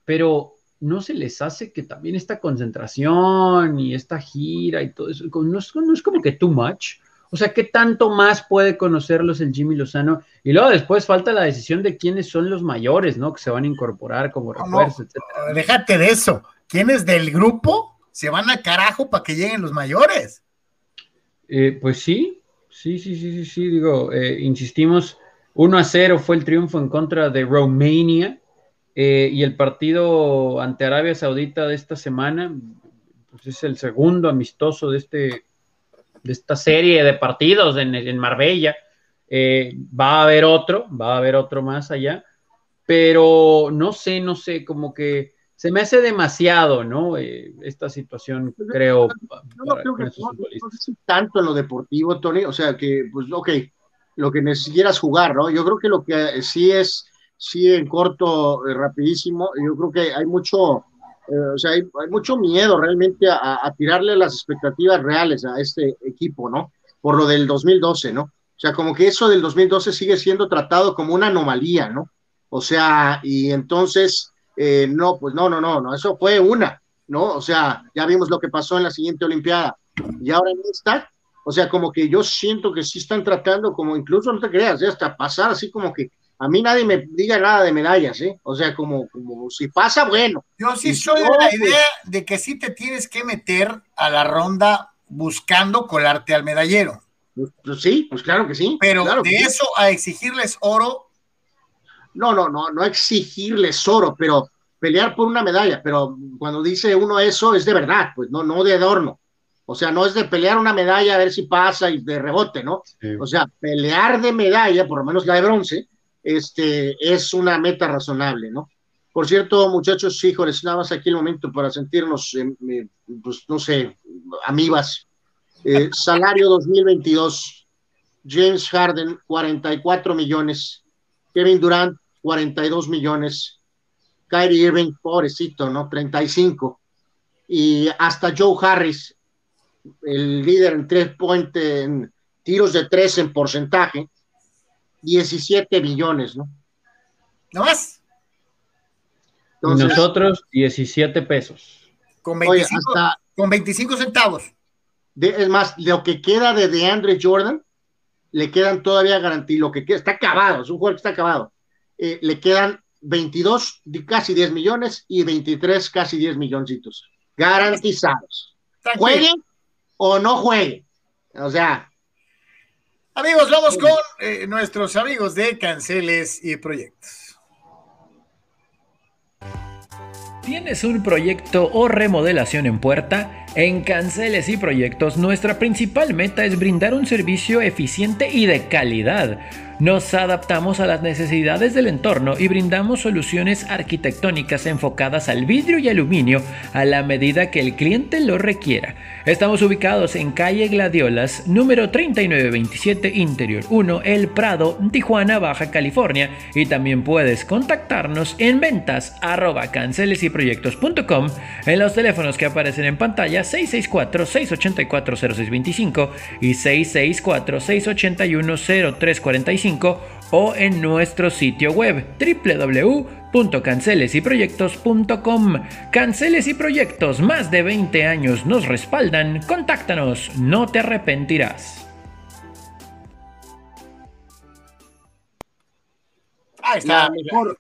pero no se les hace que también esta concentración y esta gira y todo eso, no es, no es como que too much. O sea, ¿qué tanto más puede conocerlos el Jimmy Lozano? Y luego después falta la decisión de quiénes son los mayores, ¿no? Que se van a incorporar como refuerzo, etcétera. Déjate de eso. ¿Quiénes del grupo se van a carajo para que lleguen los mayores? Eh, pues sí, sí, sí, sí, sí, sí. Digo, eh, insistimos, 1 a 0 fue el triunfo en contra de Romania. Eh, y el partido ante Arabia Saudita de esta semana, pues es el segundo amistoso de este de esta serie de partidos en, Marbella. Eh, va a haber otro, va a haber otro más allá, pero no sé, no sé, como que se me hace demasiado, ¿no? Eh, esta situación, creo. No, creo que no, sé tanto en lo deportivo, Tony, o sea que, pues, ok, lo que necesitieras jugar, ¿no? Yo creo que lo que sí es, sí en corto, eh, rapidísimo, yo creo que hay mucho, eh, o sea, hay, mucho miedo realmente a, tirarle las expectativas reales a este equipo, ¿no? Por lo del 2012, ¿no? O sea, como que eso del 2012 sigue siendo tratado como una anomalía, ¿no? O sea, y entonces, eh, no, pues no, no, no, no, eso fue una, ¿no? O sea, ya vimos lo que pasó en la siguiente Olimpiada y ahora en esta, o sea, como que yo siento que sí están tratando, como incluso no te creas, ya hasta pasar así como que a mí nadie me diga nada de medallas, ¿eh? O sea, como, como si pasa, bueno. Yo sí soy de la idea de que sí te tienes que meter a la ronda buscando colarte al medallero. Pues, pues sí, pues claro que sí. Pero de eso a exigirles oro. No, no, no, no exigirles oro, pero pelear por una medalla. Pero cuando dice uno eso es de verdad, pues no, no de adorno. O sea, no es de pelear una medalla a ver si pasa y de rebote, ¿no? O sea, pelear de medalla, por lo menos la de bronce, este, es una meta razonable, ¿no? Por cierto, muchachos, híjoles, nada más aquí el momento para sentirnos, eh, pues no sé, amibas. Eh, <laughs> salario 2022, James Harden, 44 millones, Kevin Durant, 42 millones, Kyrie Irving, pobrecito, ¿no? 35. Y hasta Joe Harris, el líder en tres puntos, en tiros de tres en porcentaje, 17 billones, ¿no? ¿No más? Nosotros 17 pesos. Con 25, con 25 centavos. es más, lo que queda de DeAndre Jordan, le quedan todavía garantía, lo que queda, está acabado, es un jugador que está acabado. Eh, le quedan 22, casi 10 millones y 23, casi 10 milloncitos. Garantizados. Juegue o no juegue. O sea, Amigos, vamos con eh, nuestros amigos de Canceles y Proyectos. ¿Tienes un proyecto o remodelación en puerta? En Canceles y Proyectos nuestra principal meta es brindar un servicio eficiente y de calidad Nos adaptamos a las necesidades del entorno y brindamos soluciones arquitectónicas enfocadas al vidrio y aluminio a la medida que el cliente lo requiera. Estamos ubicados en calle Gladiolas, número 3927 Interior 1, El Prado, Tijuana, Baja California. Y también puedes contactarnos en ventas en los teléfonos que aparecen en pantalla 664-684-0625 y 664-681-0345 o en nuestro sitio web www.cancelesyproyectos.com. Canceles y Proyectos, más de 20 años nos respaldan. Contáctanos, no te arrepentirás. Ahí está. La mejor,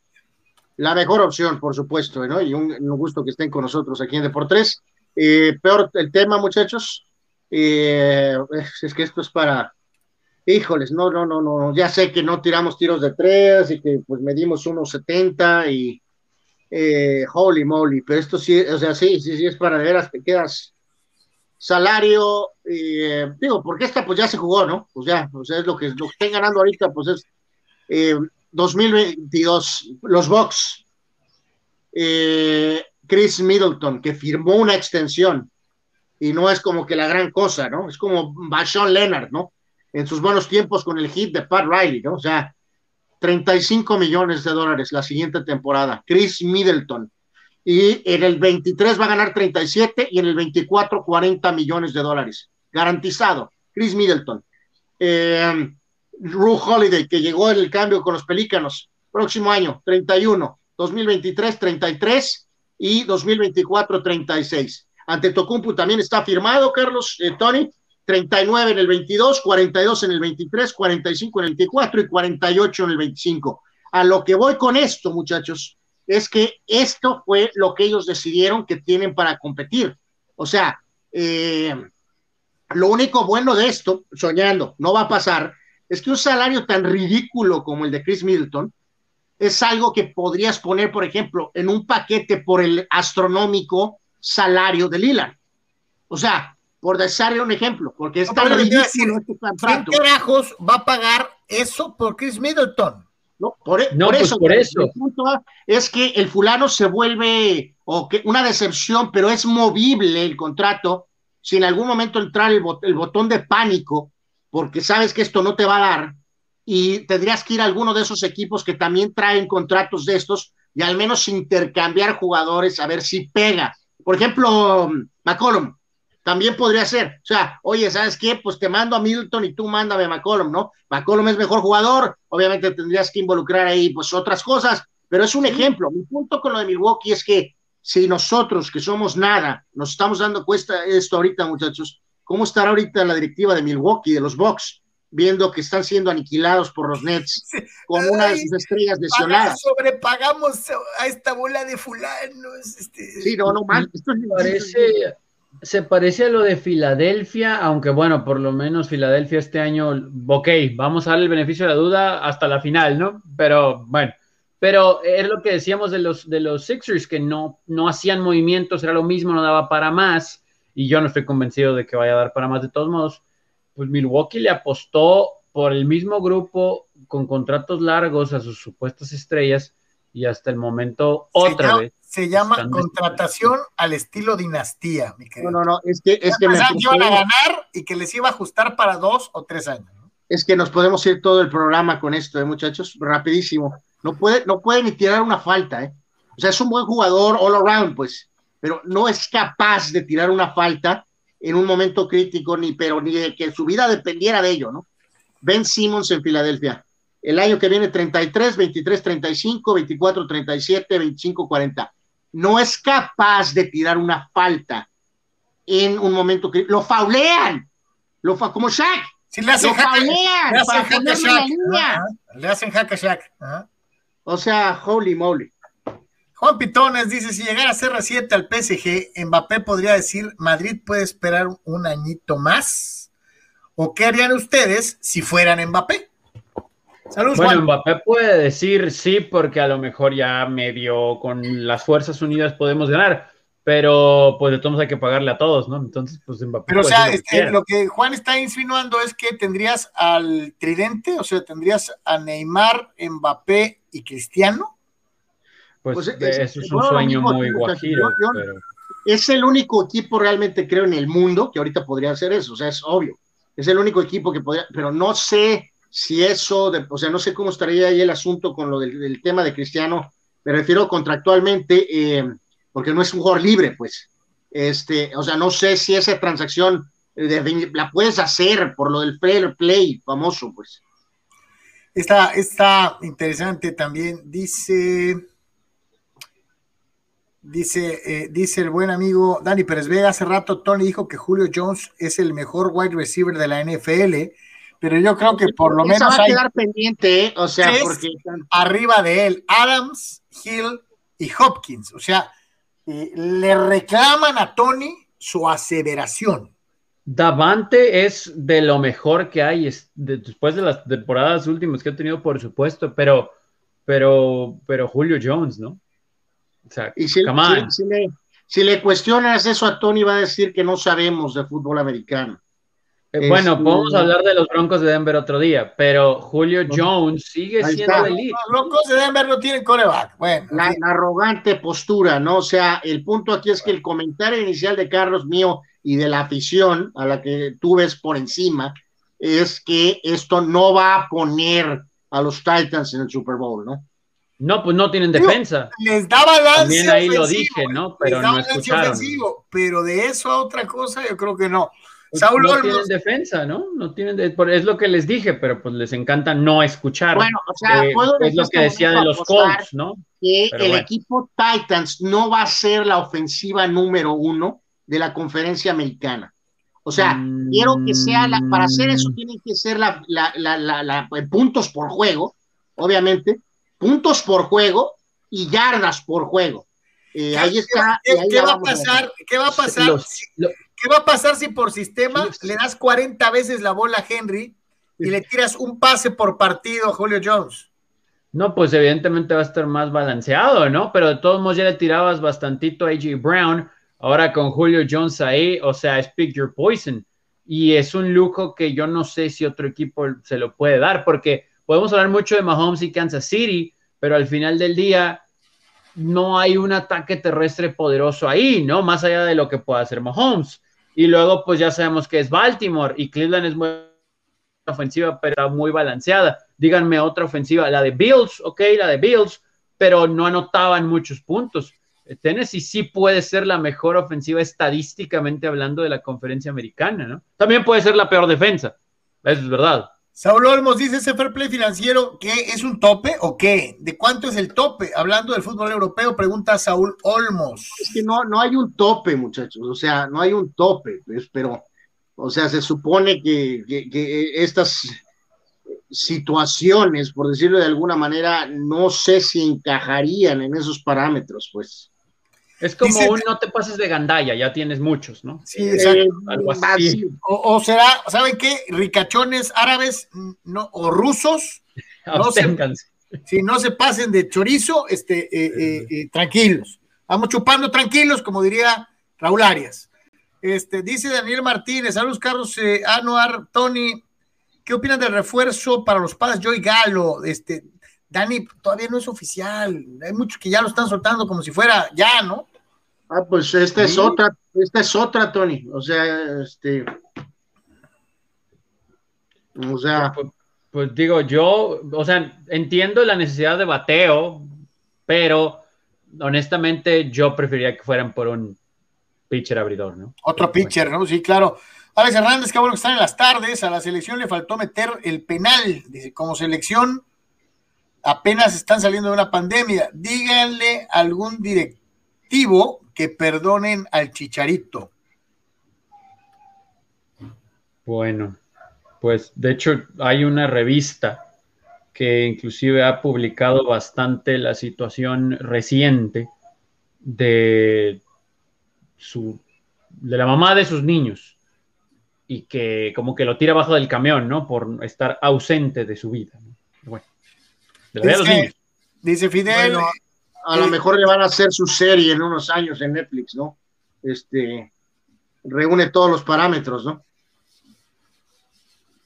la mejor opción, por supuesto, ¿no? Y un, un gusto que estén con nosotros aquí en Deportes. Eh, peor el tema, muchachos. Eh, es que esto es para. Híjoles, no, no, no, no. Ya sé que no tiramos tiros de tres y que pues medimos unos 70 y. Eh, holy moly, pero esto sí, o sea, sí, sí, sí, es para de veras, te quedas salario, eh, digo, porque esta pues ya se jugó, ¿no? Pues ya, o sea, es lo que, lo que estén ganando ahorita, pues es eh, 2022, los Bucks, eh, Chris Middleton, que firmó una extensión, y no es como que la gran cosa, ¿no? Es como Bashon Leonard, ¿no? En sus buenos tiempos con el hit de Pat Riley, ¿no? O sea, 35 millones de dólares la siguiente temporada, Chris Middleton. Y en el 23 va a ganar 37 y en el 24 40 millones de dólares. Garantizado. Chris Middleton. Eh, Ru Holiday, que llegó en el cambio con los Pelícanos. Próximo año, 31. 2023, 33 y 2024, 36. Ante Tocumpu también está firmado, Carlos, eh, Tony, 39 en el 22, 42 en el 23, 45 en el 24 y 48 en el 25. A lo que voy con esto, muchachos, es que esto fue lo que ellos decidieron que tienen para competir. O sea, eh, lo único bueno de esto, soñando, no va a pasar, es que un salario tan ridículo como el de Chris Middleton es algo que podrías poner, por ejemplo, en un paquete por el astronómico salario de Lillard. O sea, por darle un ejemplo, porque es No, ridículo decir, este ¿Quién contrato. carajos va a pagar eso por Chris Middleton? No, por, e- No, por pues eso, por eso. el punto es que el fulano se vuelve o que una decepción, pero es movible el contrato. Si en algún momento entrar el, bot- el botón de pánico, porque sabes que esto no te va a dar, y tendrías que ir a alguno de esos equipos que también traen contratos de estos y al menos intercambiar jugadores a ver si pega. Por ejemplo, McCollum, también podría ser. O sea, oye, ¿sabes qué? Pues te mando a Milton y tú mándame a McCollum, ¿no? McCollum es mejor jugador, obviamente tendrías que involucrar ahí pues otras cosas, pero es un ejemplo. Mi punto con lo de Milwaukee es que si nosotros, que somos nada, nos estamos dando cuenta esto ahorita, muchachos, ¿cómo estará ahorita la directiva de Milwaukee, de los Bucks, viendo que están siendo aniquilados por los Nets <laughs> Sí. con una de Ay, sus estrellas lesionadas? sobrepagamos a esta bola de fulanos. Este, Sí, no, no más. Esto es Parece, se parece a lo de Filadelfia, aunque bueno, por lo menos Filadelfia este año, ok, vamos a darle el beneficio de la duda hasta la final, ¿no? Pero bueno, pero es lo que decíamos de los, de los Sixers, que no, no hacían movimientos, era lo mismo, no daba para más, y yo no estoy convencido de que vaya a dar para más de todos modos. Pues Milwaukee le apostó por el mismo grupo con contratos largos a sus supuestas estrellas, y hasta el momento se otra llama, vez. Se llama contratación al estilo dinastía, mi querido. No, no, no, es que, es que, me Pensaban que iban a ganar y que les iba a ajustar para dos o tres años. ¿no? es que nos podemos ir todo el programa con esto, ¿eh, muchachos, rapidísimo. No puede, no puede ni tirar una falta, ¿eh? O sea, es un buen jugador all around, pues, pero no es capaz de tirar una falta en un momento crítico, ni pero ni de que su vida dependiera de ello, ¿no? Ben Simmons en Filadelfia. El año que viene 33, 23, 35, 24, 37, 25, 40. No es capaz de tirar una falta en un momento crítico. Lo faulean. Lo fa como Shaq. Le hacen Lo jaque, faulean le para hacen jaque la Shaq. línea. Ajá, Le hacen jaque a Shaq. Ajá. O sea, holy moly. Juan Pitones dice, si llegara a CR7 al PSG, Mbappé podría decir, Madrid puede esperar un añito más. ¿O qué harían ustedes si fueran Mbappé? Saludos, Bueno, Juan. Mbappé puede decir sí, porque a lo mejor ya medio con las Fuerzas Unidas podemos ganar, pero pues de todos hay que pagarle a todos, ¿no? Entonces, pues Mbappé. Pero, o sea, este, lo que Juan está insinuando es que tendrías al tridente, o sea, tendrías a Neymar, Mbappé y Cristiano. Pues, pues eso es un sueño muy guajiro. pero... Es el único equipo realmente, creo, en el mundo que ahorita podría hacer eso, o sea, es obvio. Es el único equipo que podría, pero no sé si eso, o sea, no sé cómo estaría ahí el asunto con lo del, del tema de Cristiano, me refiero contractualmente. Eh, porque no es un jugador libre, pues. Este, o sea, no sé si esa transacción la puedes hacer por lo del fair play famoso, pues. Está, está interesante también. Dice, dice, eh, dice el buen amigo Dani Pérez Vega. Hace rato Tony dijo que Julio Jones es el mejor wide receiver de la NFL, pero yo creo que por lo menos va a quedar pendiente, ¿eh? o sea, porque arriba de él, Adams, Hill y Hopkins. O sea, le reclaman a Tony su aseveración. Davante es de lo mejor que hay después de las temporadas últimas que ha tenido, por supuesto, pero, pero, pero Julio Jones, ¿no? O sea, y si, le, si le cuestionas eso a Tony, va a decir que no sabemos de fútbol americano. Eh, bueno, podemos hablar de los Broncos de Denver otro día, pero Julio Jones sigue siendo elite. Los Broncos de Denver no tienen coreback. Bueno, la, arrogante postura, ¿no? O sea, el punto aquí es que el comentario inicial de Carlos mío y de la afición a la que tú ves por encima es que esto no va a poner a los Titans en el Super Bowl, ¿no? No, pues no tienen defensa. Les daba balance También ahí lo dije, ¿no? Pero no escucharon. pero de eso a otra cosa yo creo que no. Pues, Saúl no tienen defensa, ¿no? No tienen es lo que les dije, pero pues les encanta no escuchar. Bueno, o sea, eh, es lo que decía de los Colts, ¿no? Que el equipo Titans no va a ser la ofensiva número uno de la conferencia americana. O sea, quiero que sea la, para hacer eso tiene que ser la, la, la, puntos por juego, obviamente, puntos por juego y yardas por juego. Eh, ahí está. ¿Qué, va a pasar? ¿Qué va a pasar? ¿Qué va a pasar si por sistema le das 40 veces la bola a Henry y le tiras un pase por partido a Julio Jones? No, pues evidentemente va a estar más balanceado, ¿no? Pero de todos modos ya le tirabas bastantito a AJ Brown, ahora con Julio Jones ahí, o sea, speak your poison. Y es un lujo que yo no sé si otro equipo se lo puede dar, porque podemos hablar mucho de Mahomes y Kansas City, pero al final del día no hay un ataque terrestre poderoso ahí, ¿no? Más allá de lo que pueda hacer Mahomes. Y luego, pues ya sabemos que es Baltimore y Cleveland es muy ofensiva, pero muy balanceada. Díganme otra ofensiva, la de Bills, ok, la de Bills, pero no anotaban muchos puntos. Tennessee sí puede ser la mejor ofensiva estadísticamente hablando de la conferencia americana, ¿no? También puede ser la peor defensa, eso es verdad. Saúl Olmos dice ese fair play financiero, ¿qué es un tope o qué? ¿De cuánto es el tope? Hablando del fútbol europeo, pregunta Saúl Olmos. Es que no, no hay un tope, muchachos, o sea, no hay un tope, pues, pero, o sea, se supone que, estas situaciones, por decirlo de alguna manera, no sé si encajarían en esos parámetros, pues. Es como un no te pases de gandalla, ya tienes muchos, ¿no? Sí, eh, exacto. algo así. O, será, ¿saben qué? Ricachones árabes no, o rusos, no se, si no se pasen de chorizo, este, eh, eh, tranquilos. Vamos chupando tranquilos, como diría Raúl Arias. Este, dice Daniel Martínez, saludos Carlos Anuar, Tony, ¿qué opinan del refuerzo para los padres Joy Galo? Este, Dani, todavía no es oficial. Hay muchos que ya lo están soltando como si fuera ya, ¿no? Ah, pues esta es otra, esta es otra, Tony. O sea, este. O sea. Pues, pues, digo, yo, o sea, entiendo la necesidad de bateo, pero honestamente yo preferiría que fueran por un pitcher abridor, ¿no? Otro pitcher, ¿no? Sí, claro. Alex Hernández, que bueno que están en las tardes, a la selección le faltó meter el penal, dice, como selección apenas están saliendo de una pandemia. Díganle a algún directivo que perdonen al chicharito. Bueno, pues de hecho hay una revista que inclusive ha publicado bastante la situación reciente de su de la mamá de sus niños y que como que lo tira abajo del camión, ¿no? Por estar ausente de su vida. Dice Fidel, a lo mejor le van a hacer su serie en unos años en Netflix, ¿no? Este reúne todos los parámetros, ¿no?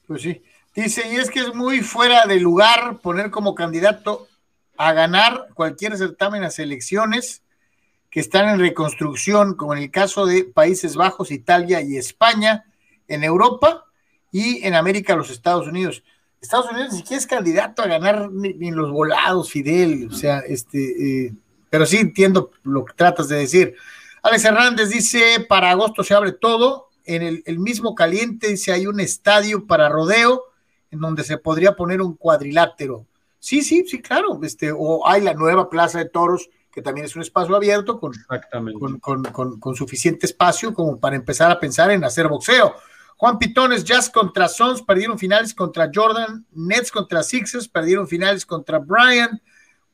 Pues sí. Dice, y es que es muy fuera de lugar poner como candidato a ganar cualquier certamen a selecciones que están en reconstrucción, como en el caso de Países Bajos, Italia y España, en Europa y en América, los Estados Unidos. Estados Unidos ni siquiera es candidato a ganar ni, los volados, Fidel, o sea, este, eh, pero sí entiendo lo que tratas de decir. Alex Hernández dice, para agosto se abre todo, en el, el mismo caliente dice, hay un estadio para rodeo en donde se podría poner un cuadrilátero. Sí, sí, sí, claro, este, o hay la nueva Plaza de Toros, que también es un espacio abierto con, con, con, con, suficiente espacio como para empezar a pensar en hacer boxeo. Juan Pitones, Jazz contra Sons, perdieron finales contra Jordan, Nets contra Sixers, perdieron finales contra Brian.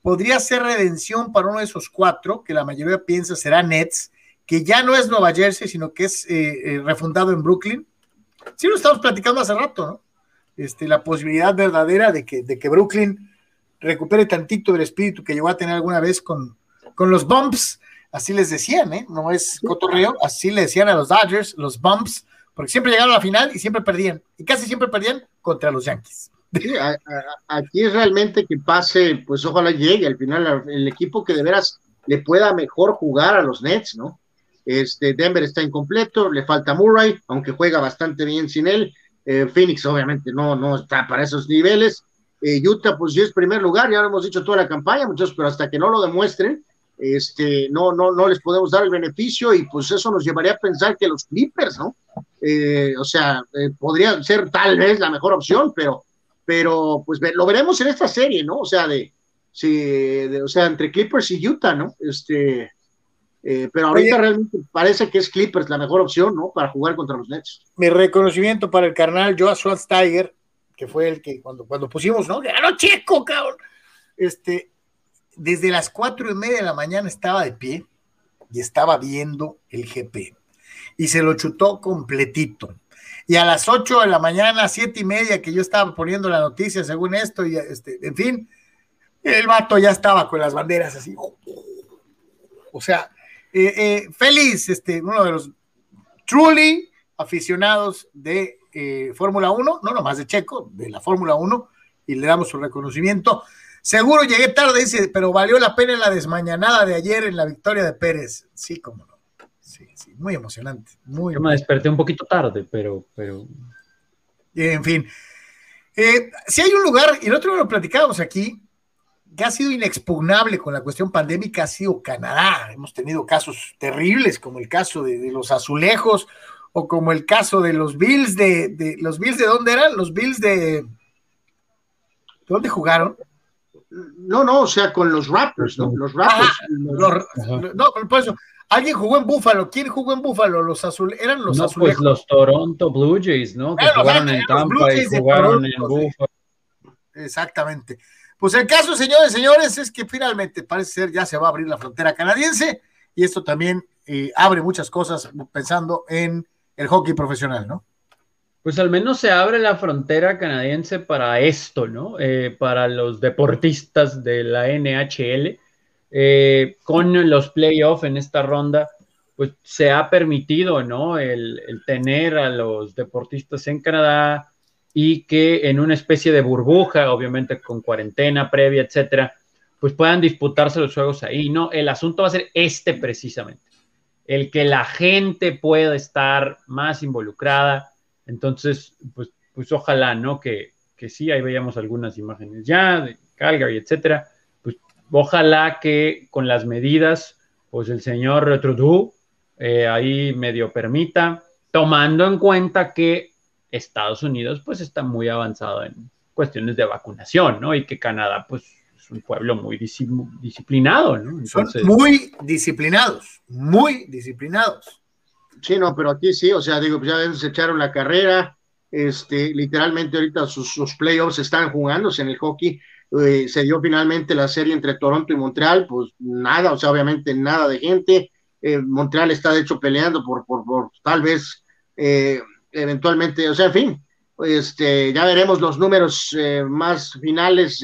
Podría ser redención para uno de esos cuatro, que la mayoría piensa será Nets, que ya no es Nueva Jersey, sino que es eh, eh, refundado en Brooklyn. Sí, lo estamos platicando hace rato, ¿no? Este, la posibilidad verdadera de que, de que Brooklyn recupere tantito del espíritu que llegó a tener alguna vez con, con los bumps, así les decían, ¿eh? No es cotorreo, así le decían a los Dodgers, los bumps, porque siempre llegaron a la final y siempre perdían, y casi siempre perdían contra los Yankees. aquí es realmente que pase, pues ojalá llegue al final el equipo que de veras le pueda mejor jugar a los Nets, ¿no? Este, Denver está incompleto, le falta Murray, aunque juega bastante bien sin él. Eh, Phoenix obviamente no, no está para esos niveles. Eh, Utah, pues ya es primer lugar, ya lo hemos dicho toda la campaña, muchachos, pero hasta que no lo demuestren, este, no, no, no les podemos dar el beneficio y pues eso nos llevaría a pensar que los Clippers, ¿no? Eh, o sea, eh, podría ser tal vez la mejor opción, pero, pero pues lo veremos en esta serie, ¿no? O sea, de, sí, o sea, entre Clippers y Utah, ¿no? Este, eh, pero ahorita realmente parece que es Clippers la mejor opción, ¿no? Para jugar contra los Nets. Mi reconocimiento para el carnal Joa Tiger que fue el que cuando, cuando pusimos, ¿no? ¡Ganó Checo, cabrón! Este, desde las cuatro y media de la mañana estaba de pie y estaba viendo el GP y se lo chutó completito. Y a las ocho de la mañana, siete y media, que yo estaba poniendo la noticia según esto, y este, en fin, el vato ya estaba con las banderas así. O sea, eh, eh, feliz, este, uno de los truly aficionados de eh, Fórmula 1, no nomás de Checo, de la Fórmula 1, y le damos su reconocimiento. Seguro llegué tarde, dice, pero valió la pena la desmañanada de ayer en la victoria de Pérez. Sí, cómo no. Sí, sí, muy emocionante. Muy Yo me desperté un poquito tarde, pero. pero... En fin. Eh, si hay un lugar, y el otro día lo platicábamos aquí, que ha sido inexpugnable con la cuestión pandémica, ha sido Canadá. Hemos tenido casos terribles, como el caso de, de los azulejos, o como el caso de los Bills de, de los Bills de dónde eran, los Bills de ¿dónde jugaron? No, no, o sea, con los Raptors, ¿no? Los Raptors. no, por eso, alguien jugó en Búfalo. ¿Quién jugó en Búfalo? Los azul, eran los no, Pues los Toronto Blue Jays, ¿no? Que jugaron en Tampa y jugaron en Búfalo. Exactamente. Pues el caso, señores, señores, es que finalmente parece ser ya se va a abrir la frontera canadiense y esto también eh, abre muchas cosas pensando en el hockey profesional, ¿no? Pues al menos se abre la frontera canadiense para esto, ¿no? Eh, para los deportistas de la NHL. Eh, con los playoffs en esta ronda, pues se ha permitido, ¿no? El, tener a los deportistas en Canadá y que en una especie de burbuja, obviamente con cuarentena previa, etcétera, pues puedan disputarse los juegos ahí, ¿no? El asunto va a ser este precisamente, el que la gente pueda estar más involucrada, entonces, pues, pues ojalá, ¿no? Que, que sí, ahí veíamos algunas imágenes ya de Calgary, etcétera. Pues ojalá que con las medidas, pues el señor Trudeau eh, ahí medio permita, tomando en cuenta que Estados Unidos, pues está muy avanzado en cuestiones de vacunación, ¿no? Y que Canadá, pues es un pueblo muy disciplinado, ¿no? Son muy disciplinados, muy disciplinados. Sí, no, pero aquí sí, o sea, digo, pues ya se echaron la carrera, este, literalmente ahorita sus, playoffs están jugándose en el hockey, eh, se dio finalmente la serie entre Toronto y Montreal, pues nada, o sea, obviamente nada de gente, eh, Montreal está de hecho peleando por, por, por tal vez, eh, eventualmente, o sea, en fin, este, ya veremos los números más finales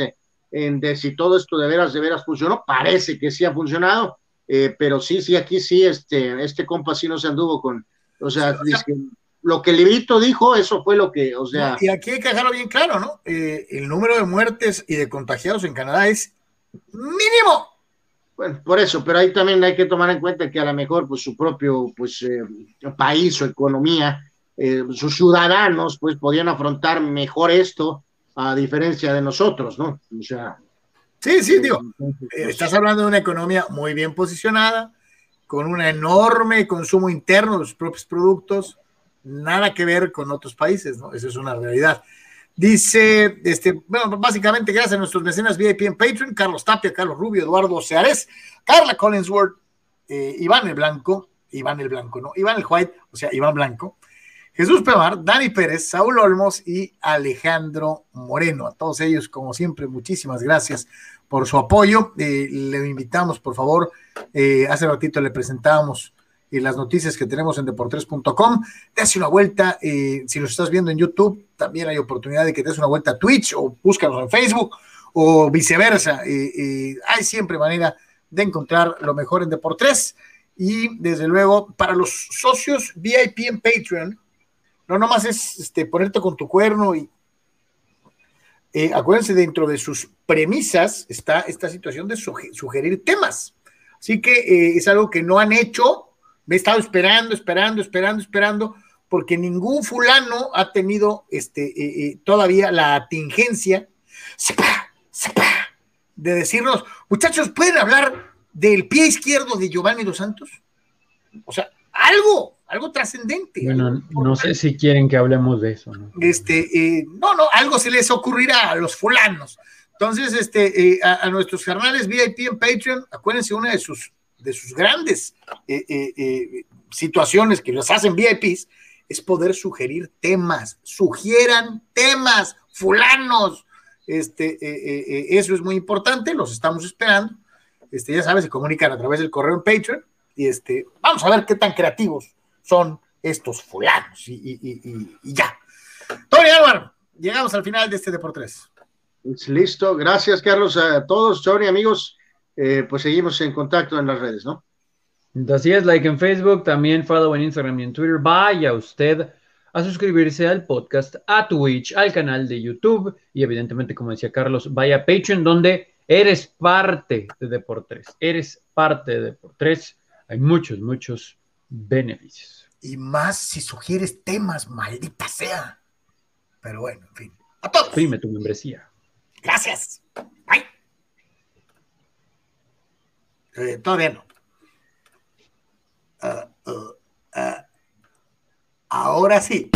en de si todo esto de veras, de veras funcionó. Parece que sí ha funcionado, eh, pero sí, sí, aquí sí, este, este compa sí no se anduvo con, o sea, lo que librito dijo, eso fue lo que, o sea. y aquí hay que dejarlo bien claro, ¿no? Eh, el número de muertes y de contagiados en Canadá es mínimo. Bueno, por eso, pero ahí también hay que tomar en cuenta que a lo mejor, pues su propio, pues, eh, país o economía, sus ciudadanos, pues, podían afrontar mejor esto a diferencia de nosotros, ¿no? O sea. Sí, sí, digo, eh, estás hablando de una economía muy bien posicionada, con un enorme consumo interno de sus propios productos, nada que ver con otros países, ¿no? Esa es una realidad. Dice, este, bueno, básicamente gracias a nuestros mecenas VIP en Patreon, Carlos Tapia, Carlos Rubio, Eduardo Seares, Carla Collinsworth, eh, Iván el Blanco, Iván el Blanco, ¿no? Iván el White, o sea, Iván Blanco, Jesús Pemar, Dani Pérez, Saúl Olmos y Alejandro Moreno. A todos ellos, como siempre, muchísimas gracias por su apoyo. Eh, le invitamos, por favor, eh, hace ratito le presentábamos eh, las noticias que tenemos en deportres.com. Dese una vuelta, si nos estás viendo en YouTube, también hay oportunidad de que des una vuelta a Twitch o búscanos en Facebook o viceversa. hay siempre manera de encontrar lo mejor en Deportes. Y desde luego, para los socios VIP en Patreon, no nomás es este, ponerte con tu cuerno y eh, acuérdense, dentro de sus premisas está esta situación de sugerir temas. Así que eh, es algo que no han hecho. Me he estado esperando, esperando, esperando, esperando, porque ningún fulano ha tenido este, eh, todavía la atingencia de decirnos, muchachos, ¿pueden hablar del pie izquierdo de Giovanni Dos Santos? O sea, algo, algo trascendente. Bueno, no sé si quieren que hablemos de eso. ¿no? Este, eh, no, no, algo se les ocurrirá a los fulanos. Entonces, este, eh, a, nuestros carnales VIP en Patreon, acuérdense una de sus, de sus grandes eh, situaciones que los hacen VIPs es poder sugerir temas, sugieran temas, fulanos. Este, eso es muy importante, los estamos esperando. Este, ya sabes, se comunican a través del correo en Patreon. Y este, vamos a ver qué tan creativos son estos fulanos y, ya. Tony Álvaro, llegamos al final de este Deportes. Listo, gracias Carlos a todos, Tony, amigos, eh, pues seguimos en contacto en las redes, ¿no? Así es, like en Facebook, también follow en Instagram y en Twitter. Vaya usted a suscribirse al podcast, a Twitch, al canal de YouTube y evidentemente, como decía Carlos, vaya a Patreon donde eres parte de Deportes, eres parte de Deportes. Hay muchos, muchos beneficios. Y más si sugieres temas, maldita sea. Pero bueno, en fin. A todos. Prime tu membresía. Gracias. Bye. Eh, todavía no. Ah, ah, ah. Ahora sí.